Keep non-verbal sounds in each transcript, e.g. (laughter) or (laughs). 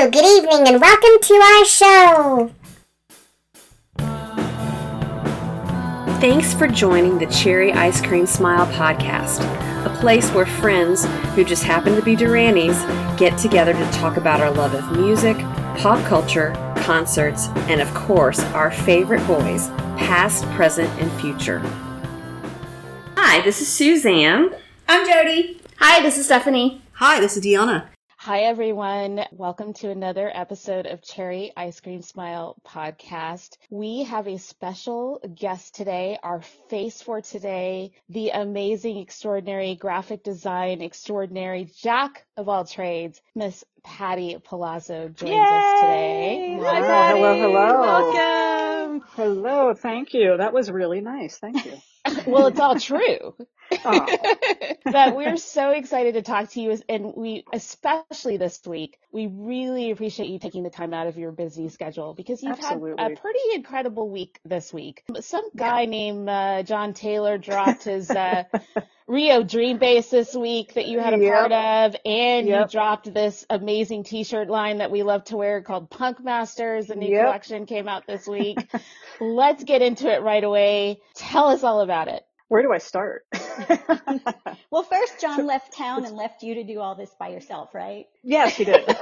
Hello, good evening, and welcome to our show. Thanks for joining the Cherry Ice Cream Smile podcast, a place where friends who just happen to be Duranies get together to talk about our love of music, pop culture, concerts, and of course, our favorite boys, past, present, and future. Hi, this is Suzanne. I'm Jody. Hi, this is Stephanie. Hi, this is Deanna. Hi, everyone. Welcome to another episode of Cherry Ice Cream Smile podcast. We have a special guest today. Our face for today, the amazing, extraordinary graphic design, extraordinary jack of all trades, Miss Patty Palazzo joins Yay! us today. Hi, Patty. hello, hello. Welcome. Hello, thank you. That was really nice. Thank you. Well, it's all true. (laughs) Oh, (laughs) but we're so excited to talk to you and we especially this week we really appreciate you taking the time out of your busy schedule because you've Absolutely. had a pretty incredible week this week. Some guy named uh, john taylor dropped his uh, (laughs) Rio Dream Bass this week that you had a Yep. part of and you dropped this amazing t-shirt line that we love to wear called Punk Masters. The new Yep. collection came out this week. (laughs) Let's get into it right away. Tell us all about it where do I start? (laughs) Well, first, John left town and left you to do all this by yourself, right? yes, he did. (laughs)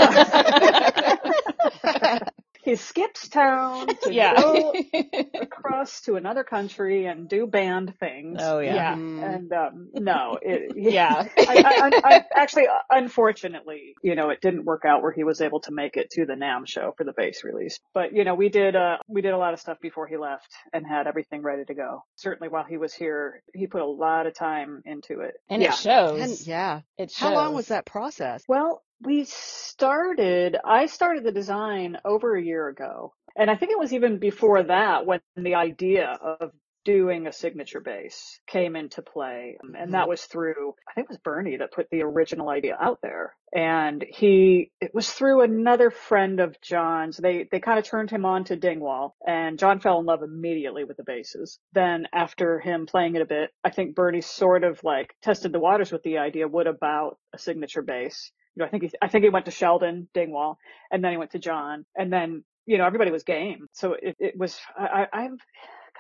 (laughs) he skips town (laughs) to yeah go (laughs) across to another country and do band things. Oh yeah. Yeah. And um, no, it, (laughs) yeah I, I, I, actually, unfortunately, you know, it didn't work out where he was able to make it to the NAMM show for the bass release. But you know, we did uh, we did a lot of stuff before he left and had everything ready to go. Certainly, while he was here, he put a lot of time into it. And yeah. it shows. And yeah. it shows. How long was that process? Well, we started. I started the design over a year ago, and I think it was even before that when the idea of doing a signature bass came into play. And that mm-hmm. was through, I think it was Bernie that put the original idea out there. And he, it was through another friend of John's. They, they kind of turned him on to Dingwall and John fell in love immediately with the basses. Then after him playing it a bit, I think Bernie sort of like tested the waters with the idea. What about a signature bass? Know, I think he, I think he went to Sheldon Dingwall and then he went to John and then, you know, everybody was game. So it, it was, I, I'm,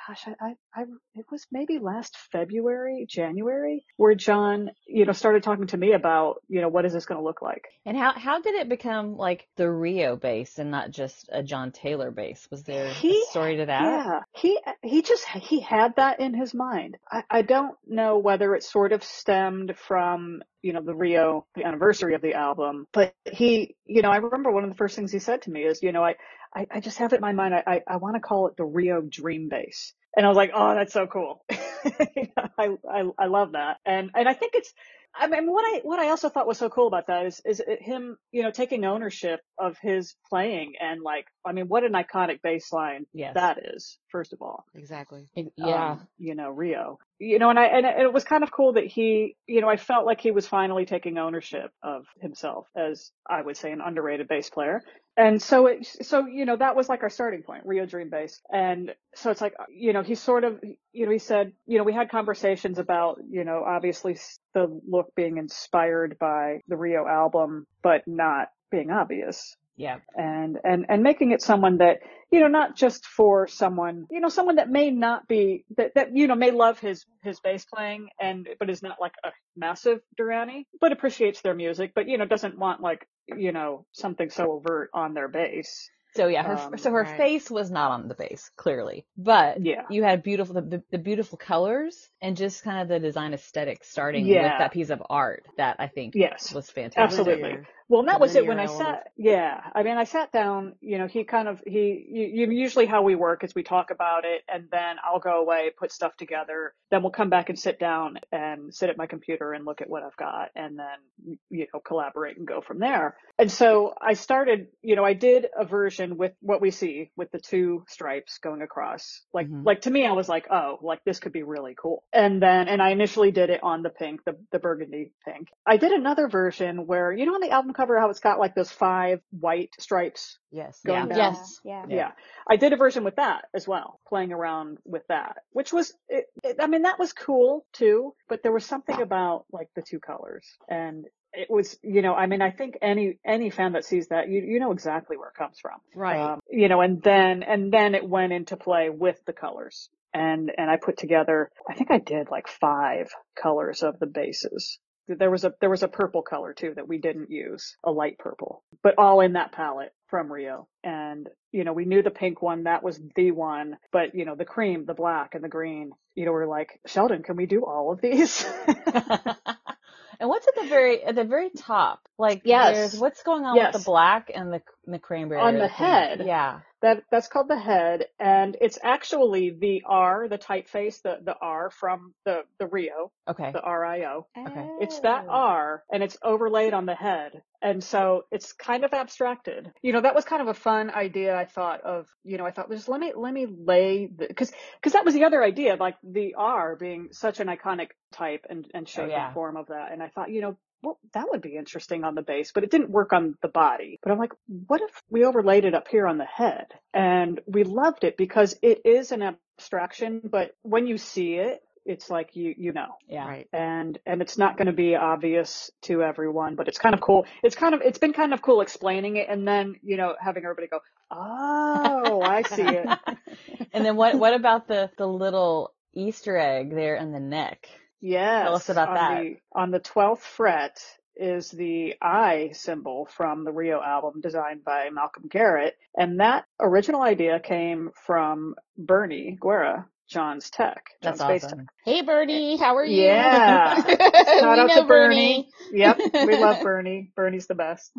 gosh, I, I, I, it was maybe last February, January, where John, you know, started talking to me about, you know, what is this going to look like? And how how did it become like the Rio bass and not just a John Taylor bass? Was there He- a story to that? Yeah, he he just he had that in his mind. I, I don't know whether it sort of stemmed from you know the Rio the anniversary of the album, but he you know I remember one of the first things he said to me is you know I I, I just have it in my mind I I, I want to call it the Rio Dream Bass. and I was like oh that's so cool. (laughs) I, I I love that, and and I think it's I mean, what I what I also thought was so cool about that is is him, you know, taking ownership of his playing and like, I mean, what an iconic bass line Yes. that is. First of all, Exactly. Yeah. Um, you know, Rio, you know, and I and it it was kind of cool that he, you know, I felt like he was finally taking ownership of himself as I would say an underrated bass player. And so it, so, you know, that was like our starting point, Rio Dream Bass. And so it's like, you know, he sort of, you know, he said, you know, we had conversations about, you know, obviously the look being inspired by the Rio album, but not being obvious Yeah. and and and making it someone that you know not just for someone you know someone that may not be that that you know may love his his bass playing and but is not like a massive Duranie but appreciates their music but you know doesn't want like you know something so overt on their bass So yeah, her Um, so her right. face was not on the bass clearly, but Yeah. you had beautiful the, the, the beautiful colors and just kind of the design aesthetic starting Yeah. with that piece of art that I think Yes. was fantastic. Absolutely. Well, and that was it when I sat, yeah, I mean, I sat down, you know, he kind of, he, you, you- usually how we work is we talk about it and then I'll go away, put stuff together, then we'll come back and sit down and sit at my computer and look at what I've got and then, you know, collaborate and go from there. And so I started, you know, I did a version with what we see with the two stripes going across. Like, Mhm. like to me, I was like, oh, like this could be really cool. And then, and I initially did it on the pink, the, the burgundy pink. I did another version where, you know, on the album cover, how it's got like those five white stripes Yes. going yeah. down. Yes. Yeah. Yeah. I did a version with that as well, playing around with that, which was, it, it, I mean, that was cool too, but there was something about like the two colors and it was, you know, I mean, I think any, any fan that sees that, you, you know exactly where it comes from. Right. Um, you know, and then, and then it went into play with the colors. And, and I put together, I think I did like five colors of the basses. There was a, there was a purple color too that we didn't use, a light purple, but all in that palette from Rio. And, you know, we knew the pink one, that was the one, but you know, the cream, the black and the green, you know, we're like, Sheldon, can we do all of these? (laughs) and what's at the very at the very top? Like, Yes. there's what's going on Yes. with the black and the the cranberry On the head. Yeah. That that's called the head, and it's actually the R, the typeface, the the R from the the Rio, Okay. the R I O. Okay. It's that Oh. R, and it's overlaid on the head, and so it's kind of abstracted. You know, that was kind of a fun idea. I thought of, you know, I thought just let me let me lay because because that was the other idea, like the R being such an iconic type and and oh, shape yeah. and form of that, and I thought, you know, well, that would be interesting on the bass, but it didn't work on the body. But I'm like, what if we overlaid it up here on the head? And we loved it because it is an abstraction, but when you see it, it's like you, you know, Yeah. Right. and, and it's not going to be obvious to everyone, but it's kind of cool. It's kind of, it's been kind of cool explaining it and then, you know, having everybody go, oh, I see it. (laughs) and then what what about the the little Easter egg there in the neck? Yes. Tell us about on that. The, on the 12th fret is the I symbol from the Rio album designed by Malcolm Garrett. And that original idea came from Bernie Guerra, John's tech, John's That's space awesome. tech. Hey, Bernie, how are you? Yeah. (laughs) we Shout out know to Bernie. Yep. We love (laughs) Bernie. Bernie's the best.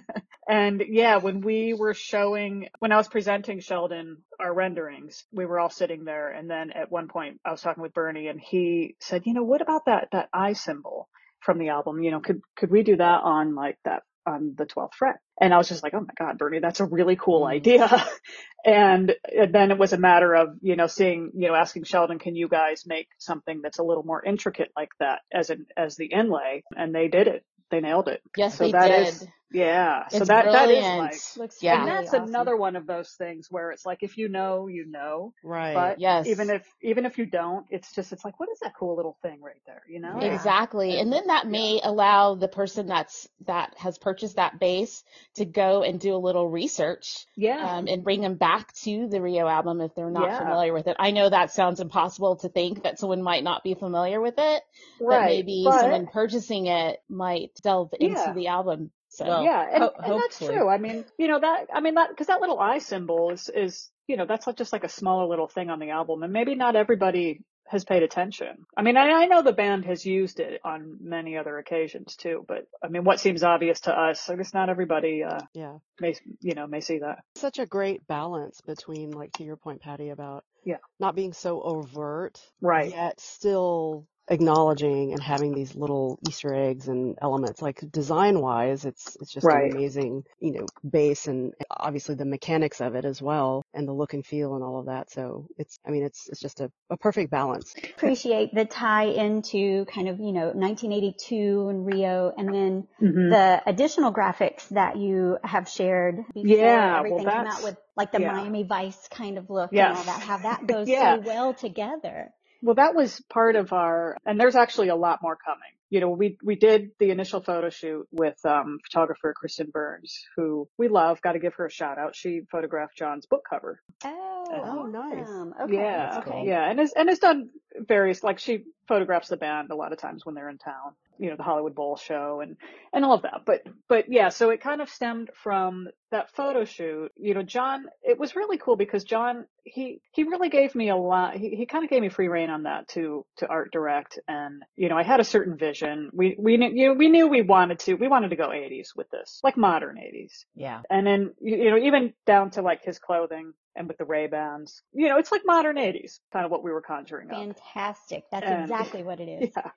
(laughs) and yeah, when we were showing, when I was presenting Sheldon our renderings, we were all sitting there. And then at one point I was talking with Bernie and he said, you know, what about that, that I symbol from the album? You know, could, could we do that on like that, on the 12th fret? And I was just like, oh my God, Bernie, that's a really cool Mm. idea. (laughs) and, and then it was a matter of, you know, seeing, you know, asking Sheldon, can you guys make something that's a little more intricate like that as an, as the inlay? And they did it. They nailed it. Yes, So they that did. is- Yeah. So it's that, that is like, Looks Yeah. and really that's awesome. another one of those things where it's like, if you know, you know, Right. but Yes. even if, even if you don't, it's just, it's like, what is that cool little thing right there? You know? Yeah. Exactly. And then that may allow the person that's that has purchased that bass to go and do a little research Yeah. um, and bring them back to the Rio album if they're not Yeah. familiar with it. I know that sounds impossible to think that someone might not be familiar with it, that right. maybe but- someone purchasing it might delve into Yeah. the album. So Well, yeah, and, ho- and that's true. I mean, you know that I mean that because that little eye symbol is is you know that's like just like a smaller little thing on the album, and maybe not everybody has paid attention. I mean, I, I know the band has used it on many other occasions too, but I mean, what seems obvious to us, I guess not everybody uh, Yeah. may you know may see that. Such a great balance between, like, to your point, Patty, about Yeah. not being so overt, Right. yet still acknowledging and having these little Easter eggs and elements. Like design wise, it's it's just Right. an amazing, you know, bass and obviously the mechanics of it as well and the look and feel and all of that. So it's I mean it's it's just a, a perfect balance. Appreciate the tie into kind of, you know, 1982 and Rio and then Mhm. the additional graphics that you have shared before Yeah, well, everything came out that's- with like the yeah. Miami Vice kind of look and all that, how that (laughs) goes Yeah. so well together. Well, that was part of our, and there's actually a lot more coming. You know, we, we did the initial photo shoot with, um, photographer Kristen Burns, who we love. Got to give her a shout out. She photographed John's book cover. Oh, Oh, nice. awesome. Okay. yeah. okay. Yeah. And has, and has done various, like she photographs the band a lot of times when they're in town, you know, the Hollywood Bowl show and, and all of that. But, but yeah, so it kind of stemmed from that photo shoot. You know, John, it was really cool because John, he, he really gave me a lot. He, he kind of gave me free reign on that to, to art direct. And, you know, I had a certain vision. We, we knew, you know, we knew we wanted to, we wanted to go 80s with this, like modern 80s. Yeah. And then, you you know, even down to like his clothing and with the Ray Bans, you know, it's like modern 80s, kind of what we were conjuring up. Fantastic. That's And- exactly what it (laughs) is. Yeah.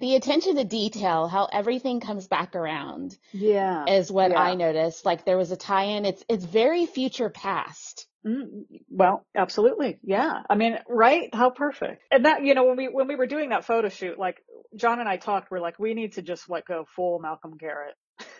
The attention to detail, how everything comes back around Yeah. is what Yeah. I noticed. Like there was a tie-in. It's, it's very future past. Mm, well, absolutely. Yeah. I mean, right? How perfect. And that, you know, when we, when we were doing that photo shoot, like John and I talked. We're like, we need to just let go full Malcolm Garrett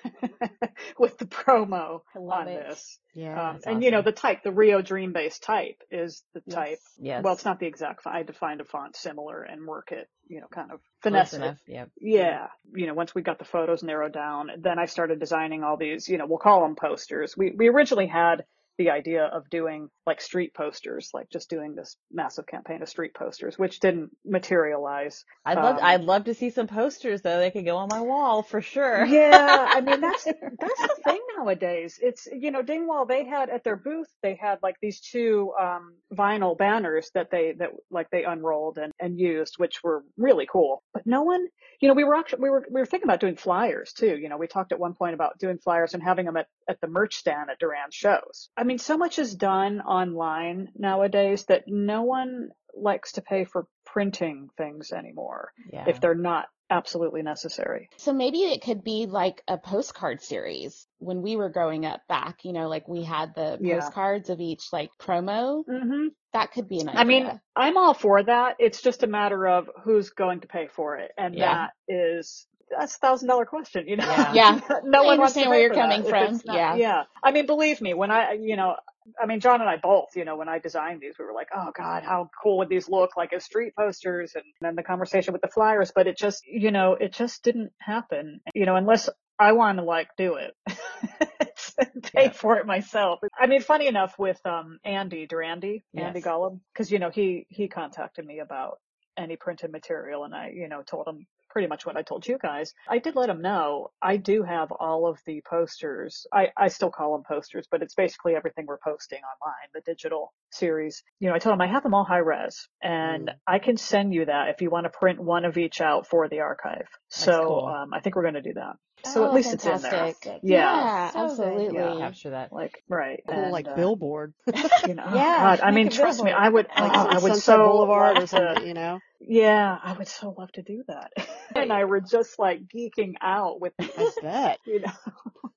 (laughs) with the promo on it. this. Yeah. Um, and you know, the type, the Rio Dream based type is the Yes. type. Yes. Well, it's not the exact. I had to find a font similar and work it. You know, kind of Close finesse it. enough. Yep. Yeah. You know, once we got the photos narrowed down, then I started designing all these, you know, we'll call them posters. We, we originally had the idea of doing like street posters, like just doing this massive campaign of street posters, which didn't materialize. I'd love Um, I'd love to see some posters though. They could go on my wall for sure. Yeah, I mean that's (laughs) that's the thing nowadays. It's you know Dingwall they had at their booth they had like these two um vinyl banners that they that like they unrolled and and used which were really cool. But no one, you know, we were actually we were we were thinking about doing flyers too. You know, we talked at one point about doing flyers and having them at at the merch stand at Duran shows. I mean, so much is done online nowadays that no one likes to pay for printing things anymore Yeah. if they're not absolutely necessary. So maybe it could be like a postcard series. When we were growing up back, you know, like we had the Yeah. postcards of each like promo. Mm-hmm. That could be an idea. I mean, I'm all for that. It's just a matter of who's going to pay for it, and Yeah. that is that's a thousand dollar question. You know, Yeah. (laughs) No I one wants to understand where you're that coming from. not- Yeah. yeah. I mean, believe me, when I, you know, I mean, John and I both, you know, when I designed these, we were like, oh God, how cool would these look like as street posters? And then the conversation with the flyers, but it just, you know, it just didn't happen, you know, unless I want to like do it. (laughs) Pay Yeah. for it myself. I mean, funny enough with, um, Andy Durandi, Andy Yes. Gollum, cause, you know, he, he contacted me about any printed material and I, you know, told him pretty much what I told you guys. I did let him know I do have all of the posters. I, I still call them posters, but it's basically everything we're posting online, the digital series. You know, I told him I have them all high res and Mm. I can send you that if you want to print one of each out for the archive. so, cool. um, I think we're going to do that. So Oh, at least it's in there. Yeah. Yeah, So good. absolutely. Yeah. Capture that. Like, right. Cool, And, like uh, billboard. (laughs) (laughs) You know, oh Yeah, God, I mean, a trust me. I would, Like oh, I would Sunset so Boulevard love or something, to, you know? yeah, I would so love to do that. (laughs) and I were just like geeking out with, I bet. you know,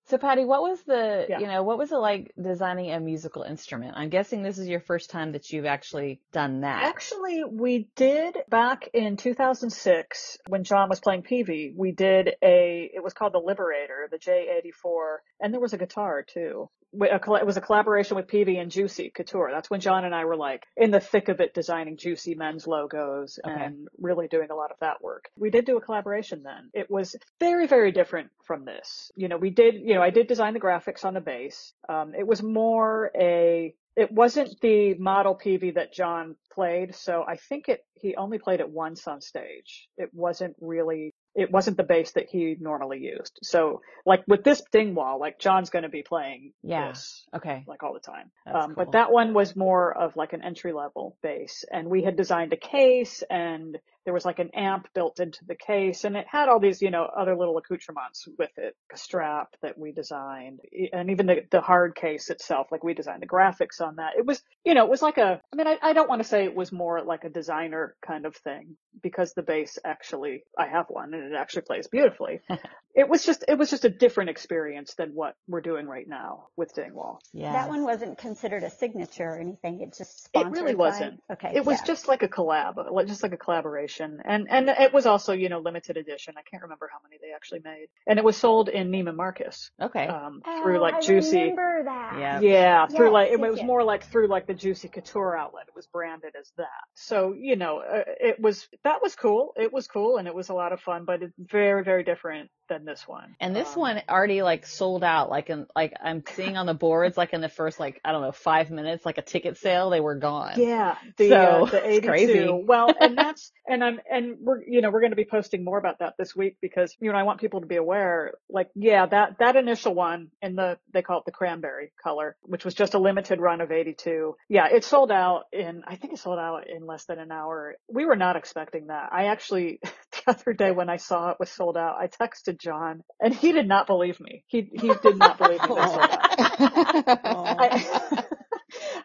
So Patty, what was the Yeah. you know what was it like designing a musical instrument? I'm guessing this is your first time that you've actually done that. Actually, we did back in 2006 when John was playing Peavey. We did a. It was called the Liberator, the J84, and there was a guitar too. We- a colla- It was a collaboration with Peavey and Juicy Couture. That's when John and I were like in the thick of it, designing Juicy men's logos Okay. and really doing a lot of that work. We did do a collaboration then. It was very, very different from this. You know, we did. You know, I did design the graphics on the bass. Um, it was more a it wasn't the model Peavey that John played, so I think it he only played it once on stage. It wasn't really it wasn't the bass that he normally used. So like with this Dingwall, like John's going to be playing Yeah. this Okay. like all the time. Um, cool. But that one was more of like an entry level bass, and we had designed a case, and there was like an amp built into the case, and it had all these, you know, other little accoutrements with it, a strap that we designed, and even the the hard case itself, like we designed the graphics on that. It was, you know, it was like a. I mean, I, I don't want to say it was more like a designer kind of thing because the bass actually, I have one, and it actually plays beautifully. (laughs) it was just, it was just a different experience than what we're doing right now with Dingwall. Yeah. That one wasn't considered a signature or anything. It just It really by- wasn't. Okay. It was yeah. just like a collab, just like a collaboration, and and it was also you know limited edition. I can't remember how many they actually made, and it was sold in Neiman Marcus Okay. um, Oh, through like I Juicy. remember that. Yeah. Yeah, through like it yes, was more like through like the Juicy Couture outlet. It was branded as that. So you know, uh, it was that was cool. It was cool, and it was a lot of fun, but it's very very different than this one. And this Um, one already like sold out. Like in like I'm seeing on the boards, like in the first like I don't know five minutes, like a ticket sale, they were gone. Yeah, the So, uh, the (laughs) 82. crazy. well, and that's and (laughs) I'm and we're you know we're going to be posting more about that this week because you know I want people to be aware. Like yeah, that that initial one in the they call it the cranberry color, which was just a limited run of 82. Yeah, it sold out in I think it sold out in less than an hour. We were not expecting that. I actually (laughs) the other day when I saw it was sold out, I texted John and he did not believe me. He he did not believe me. That it sold out. (laughs) I,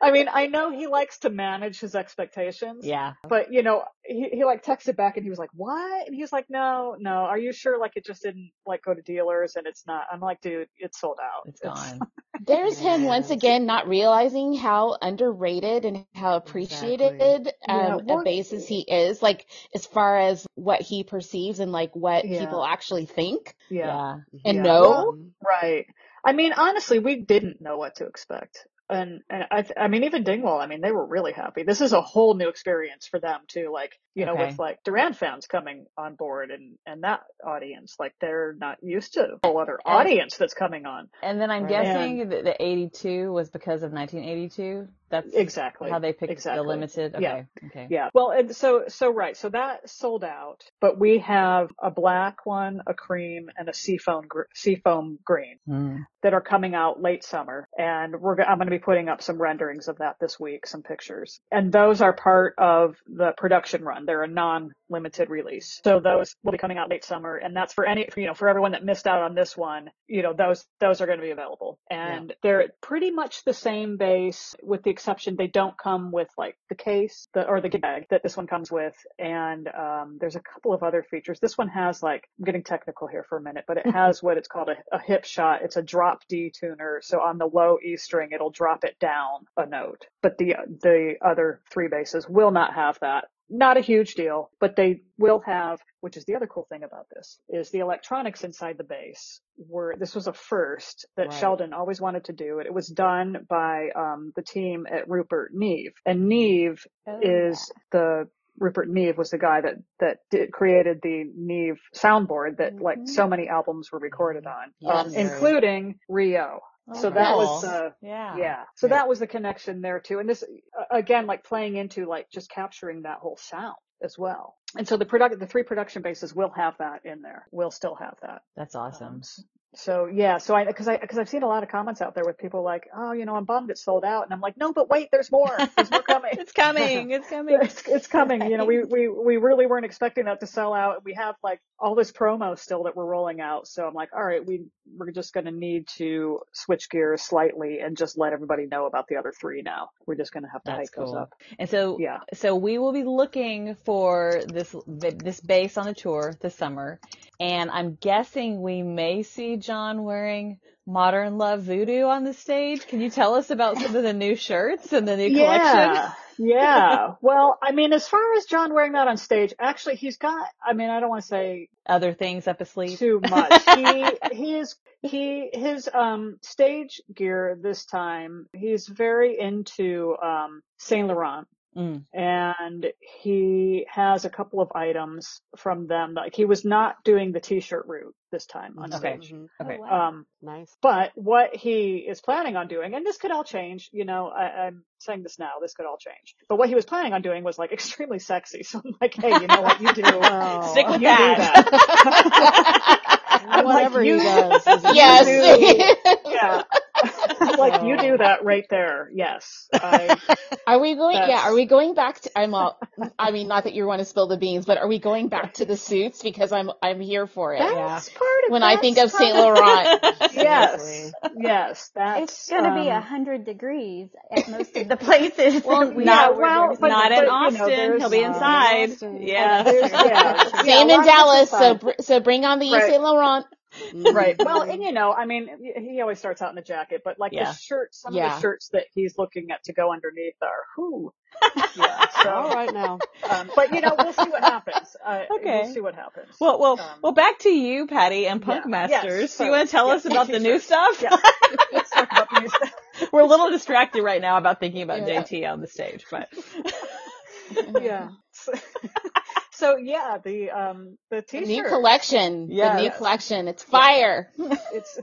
I mean, I know he likes to manage his expectations. Yeah. But you know, he, he like texted back and he was like, "What?" And he was like, "No, no. Are you sure? Like it just didn't like go to dealers and it's not." I'm like, "Dude, it's sold out. It's gone. (laughs) There's him once again not realizing how underrated and how appreciated Yeah, um, a what- bassist he is, like as far as what he perceives and like what Yeah. people actually think Yeah. and Yeah. know. Well, Right. I mean, honestly, we didn't know what to expect. And, and I, th- I mean, even Dingwall, I mean, they were really happy. This is a whole new experience for them too. Like, you know, with like Duran fans coming on board and, and that audience, like they're not used to a whole other And- audience that's coming on. And then I'm Right. guessing that the 82 was because of 1982. That's Exactly. how they picked Exactly. the limited. Okay. Yeah. Okay. Yeah. Well, and so, so right. So that sold out, but we have a black one, a cream, and a seafoam, gr- seafoam green. Hmm. that are coming out late summer and we're I'm going to be putting up some renderings of that this week, some pictures. And those are part of the production run. They're a non-limited release. So those will be coming out late summer and that's for any you know, for everyone that missed out on this one, you know, those those are going to be available. And they're pretty much the same bass with the exception they don't come with like the case the, or the gift bag that this one comes with and um there's a couple of other features. This one has like I'm getting technical here for a minute, but it has what it's called a, a Hipshot. It's a drop D tuner. So on the low E string, it'll drop it down a note. But the the other three basses will not have that. Not a huge deal, but they will have, which is the other cool thing about this, is the electronics inside the bass Were this was a first that Right. Sheldon always wanted to do. It, it was done by um, the team at Rupert Neve, and Neve Oh, is the Rupert Neve was the guy that that did, created the Neve soundboard that like Mhm. so many albums were recorded on, um, including Rio. So that cool. was uh, Yeah. yeah. So Yeah. that was the connection there too. And this uh, again, like playing into like just capturing that whole sound as well. And so the product, the three production basses will have that in there. We'll still have that. That's awesome. Um, so yeah, so I because I because I've seen a lot of comments out there with people like, oh, you know, I'm bummed it's sold out, and I'm like, no, but wait, there's more. There's more coming. (laughs) it's coming. (laughs) It's coming. it's, it's coming. You know, we, we, we really weren't expecting that to sell out. We have like all this promo still that we're rolling out. So I'm like, all right, we, we're just going to need to switch gears slightly and just let everybody know about the other three now. We're just going to have to That's hike those up. And so, Yeah. so we will be looking for this this bass on the tour this summer, and I'm guessing we may see John wearing Modern Love Voodoo on the stage. Can you tell us about some of the new shirts and the new collection? Yeah. Yeah. (laughs) Well, I mean, as far as John wearing that on stage, actually, he's got, I mean, I don't want to say Other things up his sleeve. too much. he (laughs) he is he his um stage gear this time. He's very into um Saint Laurent. Mm. And he has a couple of items from them. Like he was not doing the t-shirt route this time on Okay. stage. Mhm. Okay. Oh, wow. Um, Nice. but what he is planning on doing, and this could all change, you know, I, I'm saying this now, this could all change. But what he was planning on doing was like (laughs) extremely sexy. So I'm like, hey, you know what you do? (laughs) Oh. Stick with you do that. I'm (laughs) like, he does. is a- yes. yeah. (laughs) like you do that right there. Yes. I, (laughs) Are we going? Yeah, are we going back to? I'm. All, I mean, not that you want to spill the beans, but are we going back to the suits because I'm. I'm here for it. that's part of When I think of Saint part Laurent, (laughs) Yes. Yes. That's It's going to be a um, hundred degrees at most of the places. Well, we not- know well, going to but- see. Not in you know, Austin. He'll be um, inside. Austin. Yeah. yeah, yeah, same a in Dallas. So br- so bring on the Right. Saint Laurent. Right. (laughs) Well, and you know, I mean, he always starts out in a jacket, but like Yeah. the shirts, some of the shirts that he's looking at to go underneath are, who. (laughs) Yeah. So, All right now. um, but you know, we'll see what happens. Uh, Okay. We'll see what happens. Well, well, Um, well. Back to you, Patty, and Punk yeah. Masters. Yes. Do you want to tell yeah, us about the new (laughs) stuff? Yeah. Let's talk about the new stuff. We're a little distracted right now about thinking about Yeah. JT on the stage, but (laughs) Yeah. So, (laughs) so yeah, the um the The t-shirt. new collection. Yeah. The new collection. It's fire. (laughs) it's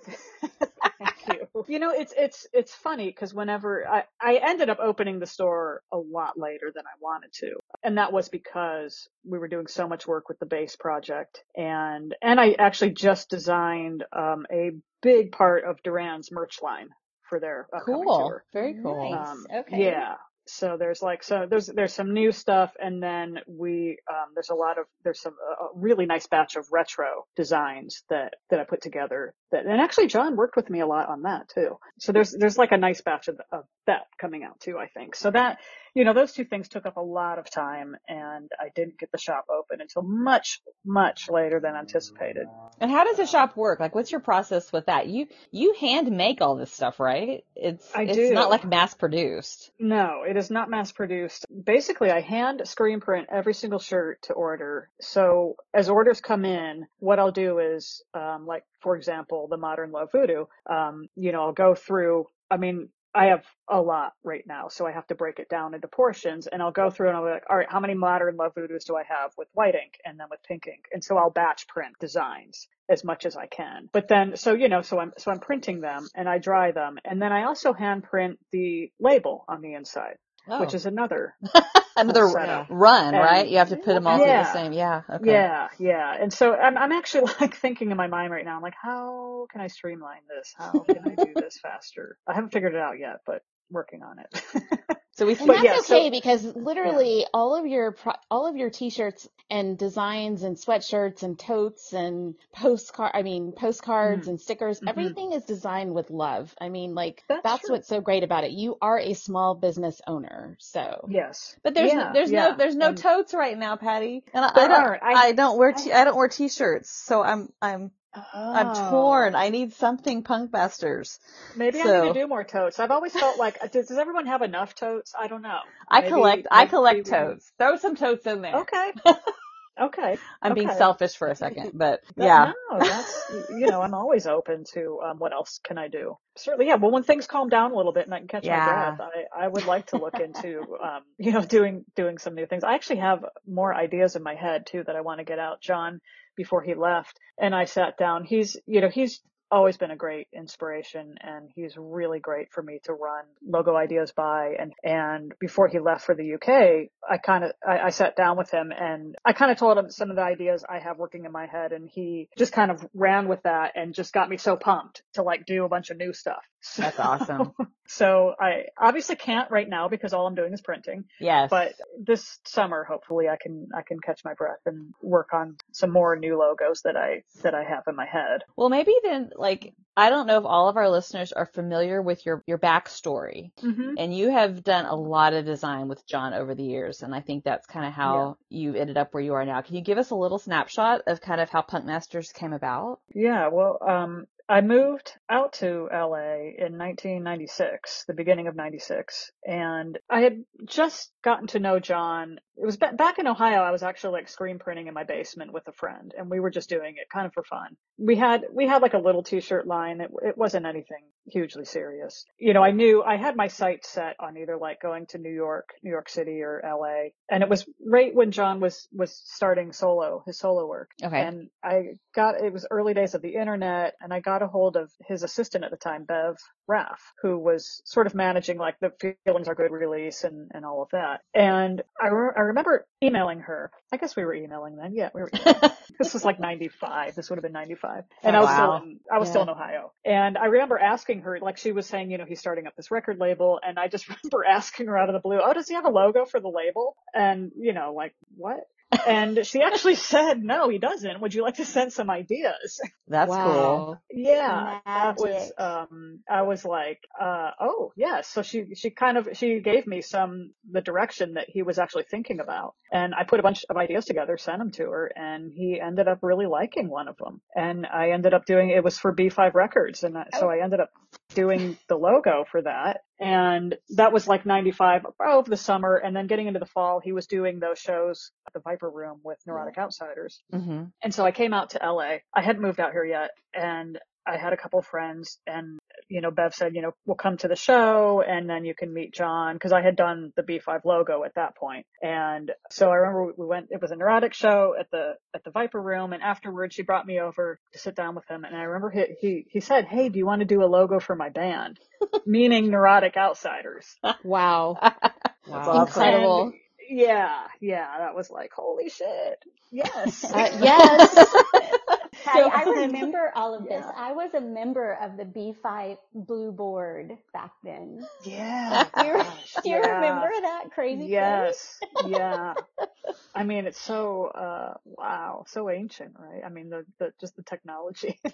thank you. You know, it's it's it's funny because whenever I I ended up opening the store a lot later than I wanted to, and that was because we were doing so much work with the bass project, and and I actually just designed um a big part of Duran's merch line for their upcoming cool. tour. Very cool. Nice. Um, Okay. Yeah. So there's like so there's there's some new stuff and then we um there's a lot of there's some a really nice batch of retro designs that that I put together that, and actually John worked with me a lot on that too. So there's, there's like a nice batch of, of that coming out too, I think. So that, you know, those two things took up a lot of time and I didn't get the shop open until much, much later than anticipated. And how does a shop work? Like, what's your process with that? You you hand make all this stuff, right? It's I it's do. not like mass produced. No, it is not mass produced. Basically, I hand screen print every single shirt to order. So as orders come in, what I'll do is, um, like, for example, the Modern Love Voodoo, um, you know, I'll go through, I mean, I have a lot right now, so I have to break it down into portions and I'll go through and I'll be like, all right, how many modern love voodoos do I have with white ink and then with pink ink? And so I'll batch print designs as much as I can. But then, so, you know, so I'm, so I'm printing them and I dry them and then I also hand print the label on the inside, which oh. is another (laughs) another setup. run, And- right? You have to put them all through the same. Yeah. Okay. Yeah, yeah. And so I'm, I'm actually (laughs) like thinking in my mind right now, I'm like, how can I streamline this? How can I do this faster? I haven't figured it out yet, but working on it. (laughs) So we And But that's yeah, so- okay because literally all of your pro- all of your t-shirts and designs and sweatshirts and totes and postcard I mean postcards Mhm. and stickers Mhm. everything is designed with love. I mean like That's that's, what's so great about it. You are a small business owner. So yes. But there's Yeah, no, there's yeah. no there's no And- totes right now, Patty. And I, I don't aren't. I, I- don't wear t- I don't wear t-shirts, so I'm I'm I'm Oh. torn. I need something punk busters. Maybe I So- need to do more totes. I've always felt like, (laughs) does, does everyone have enough totes? I don't know. I Maybe- collect I collect we- totes. Throw some totes in there. Okay. (laughs) Okay. I'm being selfish for a second, (laughs) but yeah. No, that's, you know, I'm always open to, um, what else can I do? Certainly, yeah. Well, when things calm down a little bit and I can catch Yeah. my breath, I, I would like to look into, um, you know, doing, doing some new things. I actually have more ideas in my head too that I want to get out. John, before he left and I sat down, he's, you know, he's, always been a great inspiration and he's really great for me to run logo ideas by. And and before he left for the UK I kind of I, I sat down with him and I kind of told him some of the ideas I have working in my head and he just kind of ran with that and just got me so pumped to like do a bunch of new stuff That's (laughs) awesome. so I obviously can't right now because all I'm doing is printing Yes. but this summer hopefully I can I can catch my breath and work on some more new logos that I that I have in my head Well, maybe then, like, I don't know if all of our listeners are familiar with your, your backstory. mm-hmm. And you have done a lot of design with John over the years. And I think that's kind of how you ended up where you are now. Can you give us a little snapshot of kind of how Punk Masters came about? Yeah, well, um, I moved out to LA in 1996, the beginning of 96, and I had just gotten to know John. It was back in Ohio. I was actually like screen printing in my basement with a friend, and we were just doing it kind of for fun. We had we had like a little t-shirt line. It, it wasn't anything hugely serious. You know, I knew I had my sights set on either like going to New York, New York City, or LA, and it was right when John was was starting solo his solo work. Okay. And I got, it was early days of the internet and I got a hold of his assistant at the time, Bev Raff, who was sort of managing like the Feelings Are Good release and, and all of that. And I, re- I remember emailing her. I guess we were emailing then. Yeah, we were. (laughs) this was like 95. This would have been 95. And Oh, I was wow. still in, I was still in Ohio. And I remember asking her, like she was saying, you know, he's starting up this record label. And I just (laughs) remember asking her out of the blue, oh, does he have a logo for the label? And, you know, like, what? And she actually said, no, he doesn't. Would you like to send some ideas? That's cool. wow. Yeah, that was, um, I was like, uh, oh, yes. So she, she kind of, she gave me some, the direction that he was actually thinking about. And I put a bunch of ideas together, sent them to her, and he ended up really liking one of them. And I ended up doing, it was for B5 Records. And I, so I ended up doing the logo for that. And that was like 95 over the summer. And then getting into the fall, he was doing those shows at the Viper Room with Neurotic Outsiders. hmm And so I came out to LA. I hadn't moved out here yet and I had a couple of friends and, you know, Bev said, you know, we'll come to the show and then you can meet John because I had done the B5 logo at that point. And so I remember we went, it was a neurotic show at the, at the Viper room and afterwards she brought me over to sit down with him and I remember he, he, he said, Hey, do you want to do a logo for my band? (laughs) Meaning Neurotic Outsiders. Wow. (laughs) Wow. Incredible. And yeah, yeah, that was like, holy shit. Yes. Uh, yes. Patty, I remember all of this. I was a member of the B5 Blue Board back then. yeah. (laughs) Do you, gosh, do you yeah. remember that crazy Yes. Yeah. (laughs) I mean, it's so, uh, wow, so ancient, right? I mean, the, the, just the technology. (laughs)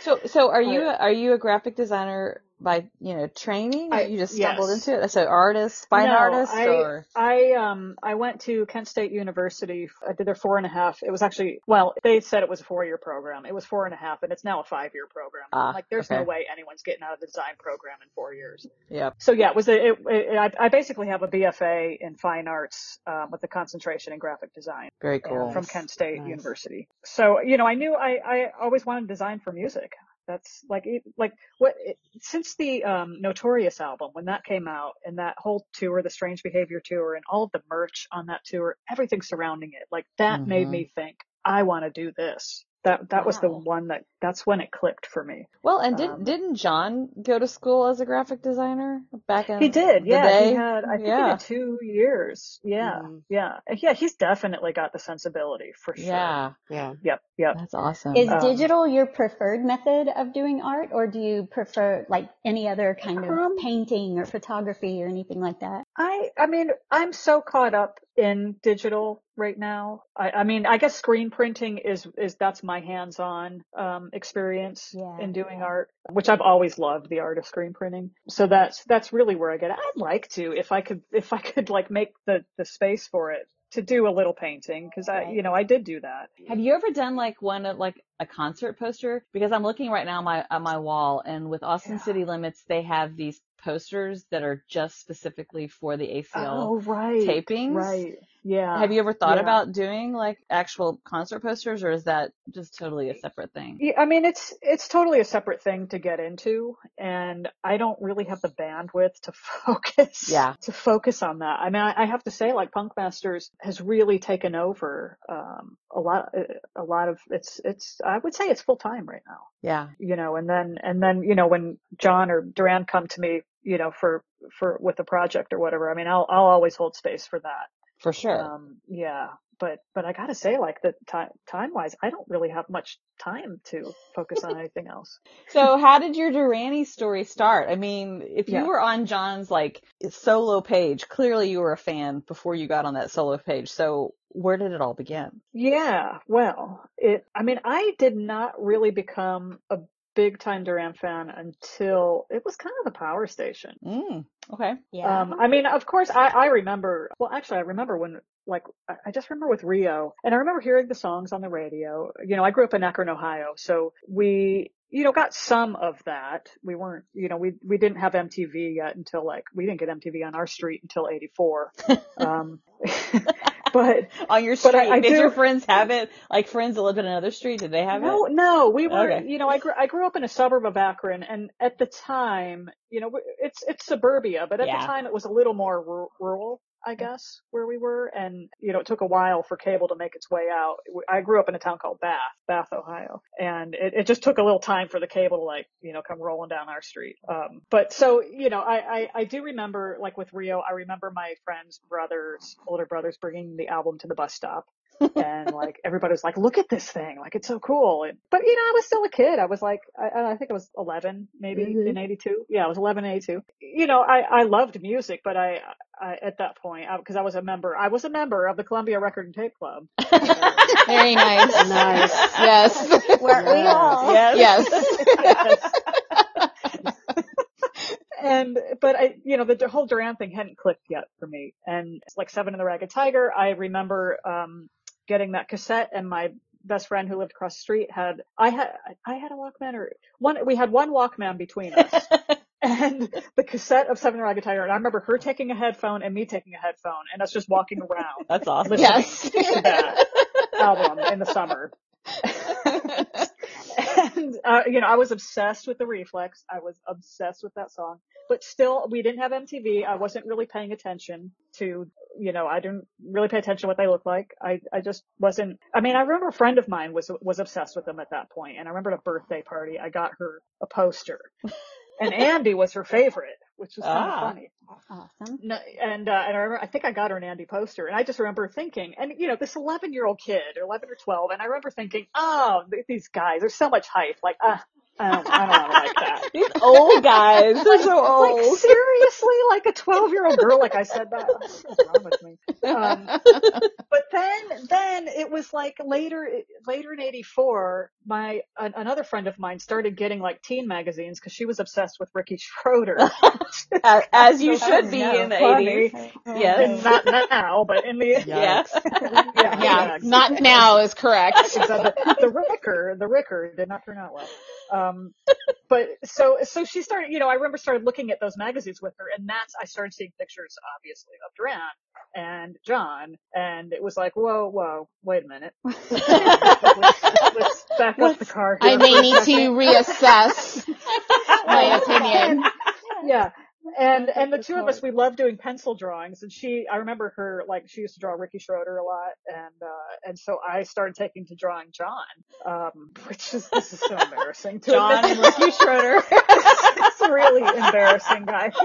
So, so are you are you a graphic designer by you know training? I- you just stumbled yes. into it. So, artist, fine no, artist, I, or I um I went to Kent State University. I did their four and a half. It was actually well, they said it was a four year program. It was four and a half, and it's now a five year program. Ah, like, there's no way anyone's getting out of the design program in four years. yep. So yeah, it was a, it, it, I, I basically have a BFA in fine arts um, with a concentration in graphic design Very uh, cool. from Kent State Nice. University. So you know, I knew I I always wanted to design for music. That's like it- like what it, since the um, Notorious album when that came out and that whole tour, the Strange Behavior tour, and all of the merch on that tour, everything surrounding it, like that made Mhm. me think I want to do this. That that was the one that that's when it clicked for me. Well, and did Um, didn't John go to school as a graphic designer back in He did, the yeah. day? He had, I think, he did two years. Yeah, Mhm. yeah, yeah. He's definitely got the sensibility for sure. yeah. Yeah. Yep, yep. That's awesome. Is Um, digital your preferred method of doing art, or do you prefer like any other kind of Um, painting or photography or anything like that? I, I mean, I'm so caught up in digital right now. I, I mean, I guess screen printing is, is that's my hands-on, um, experience Yeah, in doing yeah. art, which I've always loved the art of screen printing. So that's, that's really where I get it. I'd like to, if I could, if I could like make the, the space for it to do a little painting. Cause I, you know, I did do that. Have you ever done like one of like a concert poster? Because I'm looking right now on my on my wall, and with Austin Yeah. City Limits, they have these posters that are just specifically for the ACL Oh, right. tapings. Right. Yeah. Have you ever thought yeah. about doing like actual concert posters, or is that just totally a separate thing? Yeah, I mean, it's it's totally a separate thing to get into, and I don't really have the bandwidth to (laughs) focus. Yeah. To focus on that. I mean, I, I have to say, like, Punk Masters has really taken over um, a lot. A lot of it's it's. I would say it's full time right now. Yeah. You know, and then and then you know when John or Duran come to me, you know, for for with a project or whatever. I mean, I'll I'll always hold space for that. For sure. Um, yeah, but but I gotta say, like the time time wise, I don't really have much time to focus on (laughs) anything else. So how did your Duranie story start? I mean, if you Yeah. were on John's like solo page, clearly you were a fan before you got on that solo page. So where did it all begin? Yeah, well, it. I mean, I did not really become a big time Duran fan until it was kind of the Power Station. Mm, okay. Yeah. Um, I mean, of course, I, I remember, well, actually, I remember when, like, I I just remember with Rio, and I remember hearing the songs on the radio. You know, I grew up in Akron, Ohio, so we, you know, got some of that. We weren't, you know, we, we didn't have MTV yet until, like, we didn't get MTV on our street until 84. (laughs) um, (laughs) but, On your street, I- I did do- your friends have it? Like friends that lived in another street, did they have no, it? no, no, we were, Okay. you know, I grew, I grew up in a suburb of Akron and at the time, you know, it's, it's suburbia, but at Yeah. the time it was a little more ru- rural, I guess, where we were. And, you know, it took a while for cable to make its way out. I grew up in a town called Bath, Bath, Ohio. And it, it just took a little time for the cable to like, you know, come rolling down our street. Um, but so, you know, I, I, I do remember, like with Rio, I remember my friends, brothers, older brothers bringing the album to the bus stop and like everybody was like, "Look at this thing! Like it's so cool!" And, but you know, I was still a kid. I was like, I, I think I was 11, maybe Mhm. in '82. Yeah, I was 11 in '82. You know, I I loved music, but I, I at that point, because I, was a member, I was a member of the Columbia Record and Tape Club. (laughs) Very nice. Nice. Yes. Weren't we all? Yes. Yes. (laughs) and but I, you know, the, the whole Duran thing hadn't clicked yet for me. And it's like Seven and the Ragged Tiger. I remember um getting that cassette, and my best friend who lived across the street had I had I had a Walkman or one. We had one Walkman between us. (laughs) And the cassette of Seven and the Ragged Tiger, and I remember her taking a headphone and me taking a headphone, and us just walking around That's awesome. Yes. to that (laughs) album in the summer. (laughs) and uh, you know, I was obsessed with the Reflex. I was obsessed with that song. But still, we didn't have MTV. I wasn't really paying attention to, you know, I didn't really pay attention to what they looked like. I, I just wasn't. I mean, I remember a friend of mine was was obsessed with them at that point, and I remember at a birthday party, I got her a poster, (laughs) and Andy was her favorite, which was kind Ah. of funny. Awesome. No, and uh, and I remember I think I got her an Andy poster, and I just remember thinking, and you know, this 11 year old kid, or 11 or 12, and I remember thinking, oh, these guys, there's so much hype, like, ah, I don't, I don't like that. (laughs) These old guys, they're so old. Like seriously, like a 12 year old girl, like I said that. What's wrong with me? Um, but then, then it was like later, later in 84, my, an, another friend of mine started getting like teen magazines because she was obsessed with Ricky Schroder. (laughs) As, as you So should be funny. in the Funny. 80s. And Yes. not now, but in the, (laughs) (laughs) Yeah. yeah, Yeah, exactly. not now is correct. Exactly. the Ricker, the Ricker did not turn out well. Um, but so, so she started, you know, I remember started looking at those magazines with her and that's, I started seeing pictures, obviously, of Duran and John and it was like, whoa, whoa, wait a minute. Let's, let's back up the car here I may for a need to reassess my (laughs) opinion. yeah. And and the two of us, we love doing pencil drawings. And she, I remember her like she used to draw Ricky Schroder a lot, and uh, and so I started taking to drawing John, um, which is this is so embarrassing. To John admit. and Ricky Schroder. (laughs) it's really embarrassing, guys. (laughs)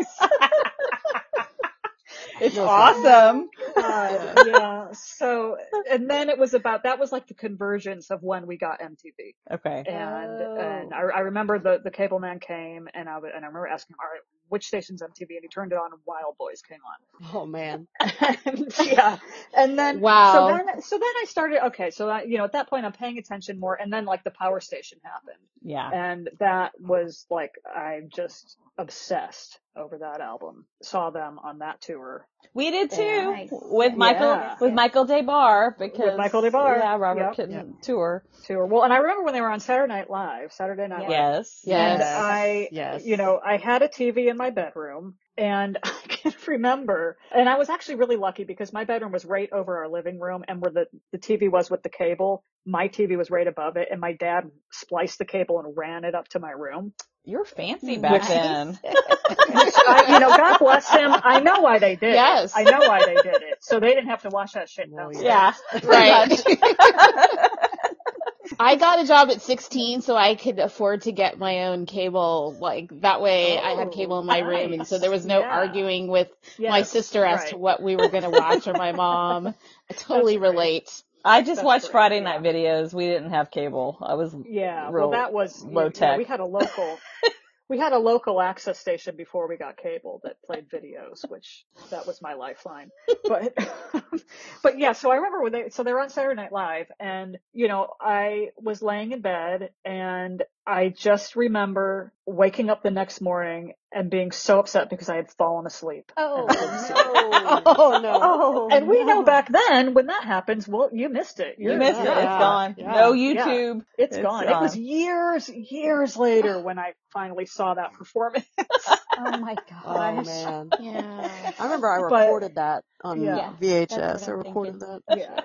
It's awesome. Uh, (laughs) yeah. So and then it was about that was like the convergence of when we got MTV. Okay. and Oh. and I, I remember the the cable man came and I w- and I remember asking all right, which station's MTV? And he turned it on, and Wild Boys came on. Oh man. (laughs) and yeah, and then Wow. So then so then I started. Okay, so I, you know at that point I'm paying attention more, and then like the Power Station happened, Yeah. and that was like I just obsessed over that album. Saw them on that tour. We did too Nice. with Michael Yeah. with Michael Des Barres because Michael Des Barres. Yeah, Robert Yep. couldn't tour. Tour. Well, and I remember when they were on Saturday Night Live, Saturday Night Live. Yes. Yes. And I, Yes. you know, I had a TV in my bedroom and (laughs) I can remember, and I was actually really lucky because my bedroom was right over our living room and where the, the TV was with the cable, my TV was right above it and my dad spliced the cable and ran it up to my room. You're fancy hmm. back then. (laughs) I, you know, God bless him. I know why they did Yes. it. I know why they did it. So they didn't have to wash that shit No, down. Yeah. Right. (laughs) I got a job at 16 so I could afford to get my own cable. Like that way I had Oh, cable in my oh, room and so there was no. Yeah. arguing with my sister as to what we were going to watch or my mom. (laughs) I totally That's great. relate. I just That's watched great, Friday yeah. night videos. We didn't have cable. I was Yeah, real well, that was low yeah, tech. we had a local, (laughs) we had a local access station before we got cable that played videos, which that was my lifeline. But, (laughs) but yeah, so I remember when they, so they were on Saturday Night Live, and you know, I was laying in bed, and I just remember waking up the next morning and being so upset because I had fallen asleep. Oh, (laughs) Oh no. (laughs) Oh, oh, And we know back then when that happens, well, you missed it. you You're- missed it. yeah. It's gone. Yeah. No Yeah. YouTube. It's, It's gone. It was years, years later when I finally saw that performance. (laughs) Oh my Oh man. Yeah. I remember I But- recorded that on Yeah. VHS. I what I'm recorded that. yeah.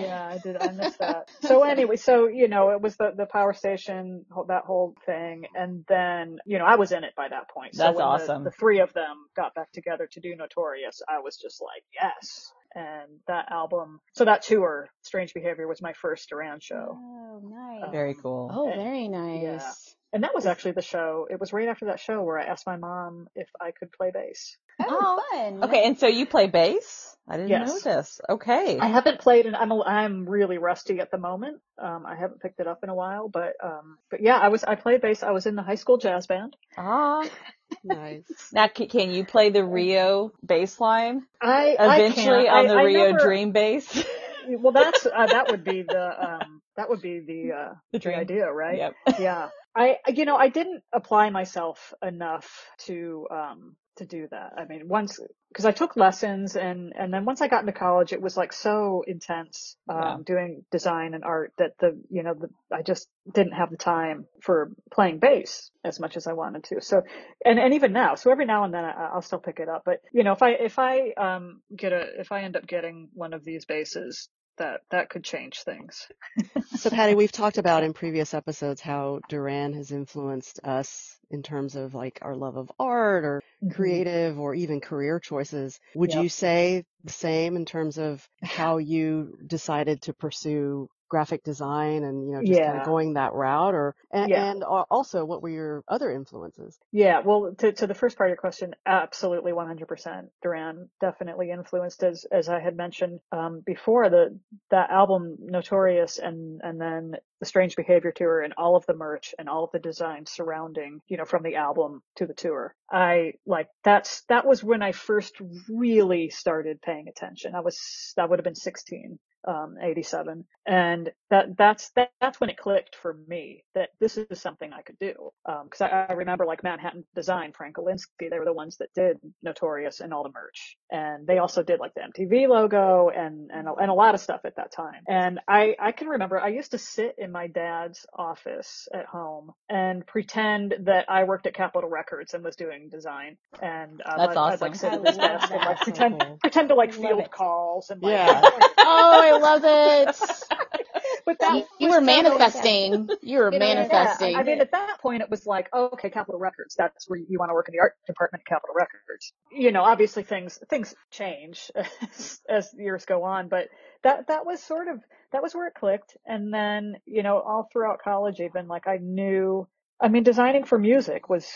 Yeah, I did. I missed (laughs) that. So anyway, so you know, it was the the power station, that whole thing, and then you know, I was in it by that point. So That's when the- awesome. The, three of them got back together to do Notorious. I was just like, yes. And that album, so that tour, Strange Behavior, was my first Duran show, Oh, nice. Very um, cool. Oh, very nice. Yeah. and that was actually the show. It was right after that show where I asked my mom if I could play bass. Oh, oh. fun. Okay, and so you play bass? I didn't Yes. know this. Okay. I haven't played and I'm a, I'm really rusty at the moment. Um, I haven't picked it up in a while, but um, but yeah, I was I played bass. I was in the high school jazz band. Ah. (laughs) Nice. (laughs) Now, c- can you play the Rio bass line? I I Eventually can't. on the I, I Rio never- Dream bass? (laughs) Well, that's uh, that would be the um that would be the uh The the dream. idea, right? Yep. Yeah. I you know I didn't apply myself enough to um to do that. I mean, once because I took lessons and and then once I got into college, it was like so intense um, Yeah. doing design and art that the you know the, I just didn't have the time for playing bass as much as I wanted to. So and and even now, so every now and then I, I'll still pick it up. But you know, if I if I um get a if I end up getting one of these basses, that that could change things. (laughs) So Patty, we've talked about in previous episodes how Duran has influenced us in terms of like our love of art or Mm-hmm. creative or even career choices. Would Yep. you say the same in terms of how you decided to pursue graphic design and, you know, just kind of going that route or, and, Yeah. and also what were your other influences? Yeah, well, to, to the first part of your question, absolutely 100%. Duran definitely influenced, as as I had mentioned um, before, the that album Notorious, and and then the Strange Behavior tour, and all of the merch and all of the designs surrounding, you know, from the album to the tour. I like that's that was when I first really started paying attention. I was that would have been 16 um, 87. And that, that's, that, that's when it clicked for me that this is something I could do. Um, cause I, I remember like Manhattan Design, Frank Olinsky, they were the ones that did Notorious and all the merch. And they also did like the MTV logo and, and, a- and a lot of stuff at that time. And I, I can remember I used to sit in my dad's office at home and pretend that I worked at Capitol Records and was doing design. And um, That's I'd, I'd like awesome. sit at his desk and that. like So pretend, cool. pretend to like field calls and like, Yeah. (laughs) Oh, I love it. (laughs) but that You, you were manifesting. You were you know, yeah, manifesting. I mean, at that point, it was like, oh, okay, Capitol Records. That's where you want to work in the art department at Capitol Records. You know, obviously things things change (laughs) as, as years go on, but that that was sort of that was where it clicked. And then, you know, all throughout college, even like I knew. I mean, designing for music was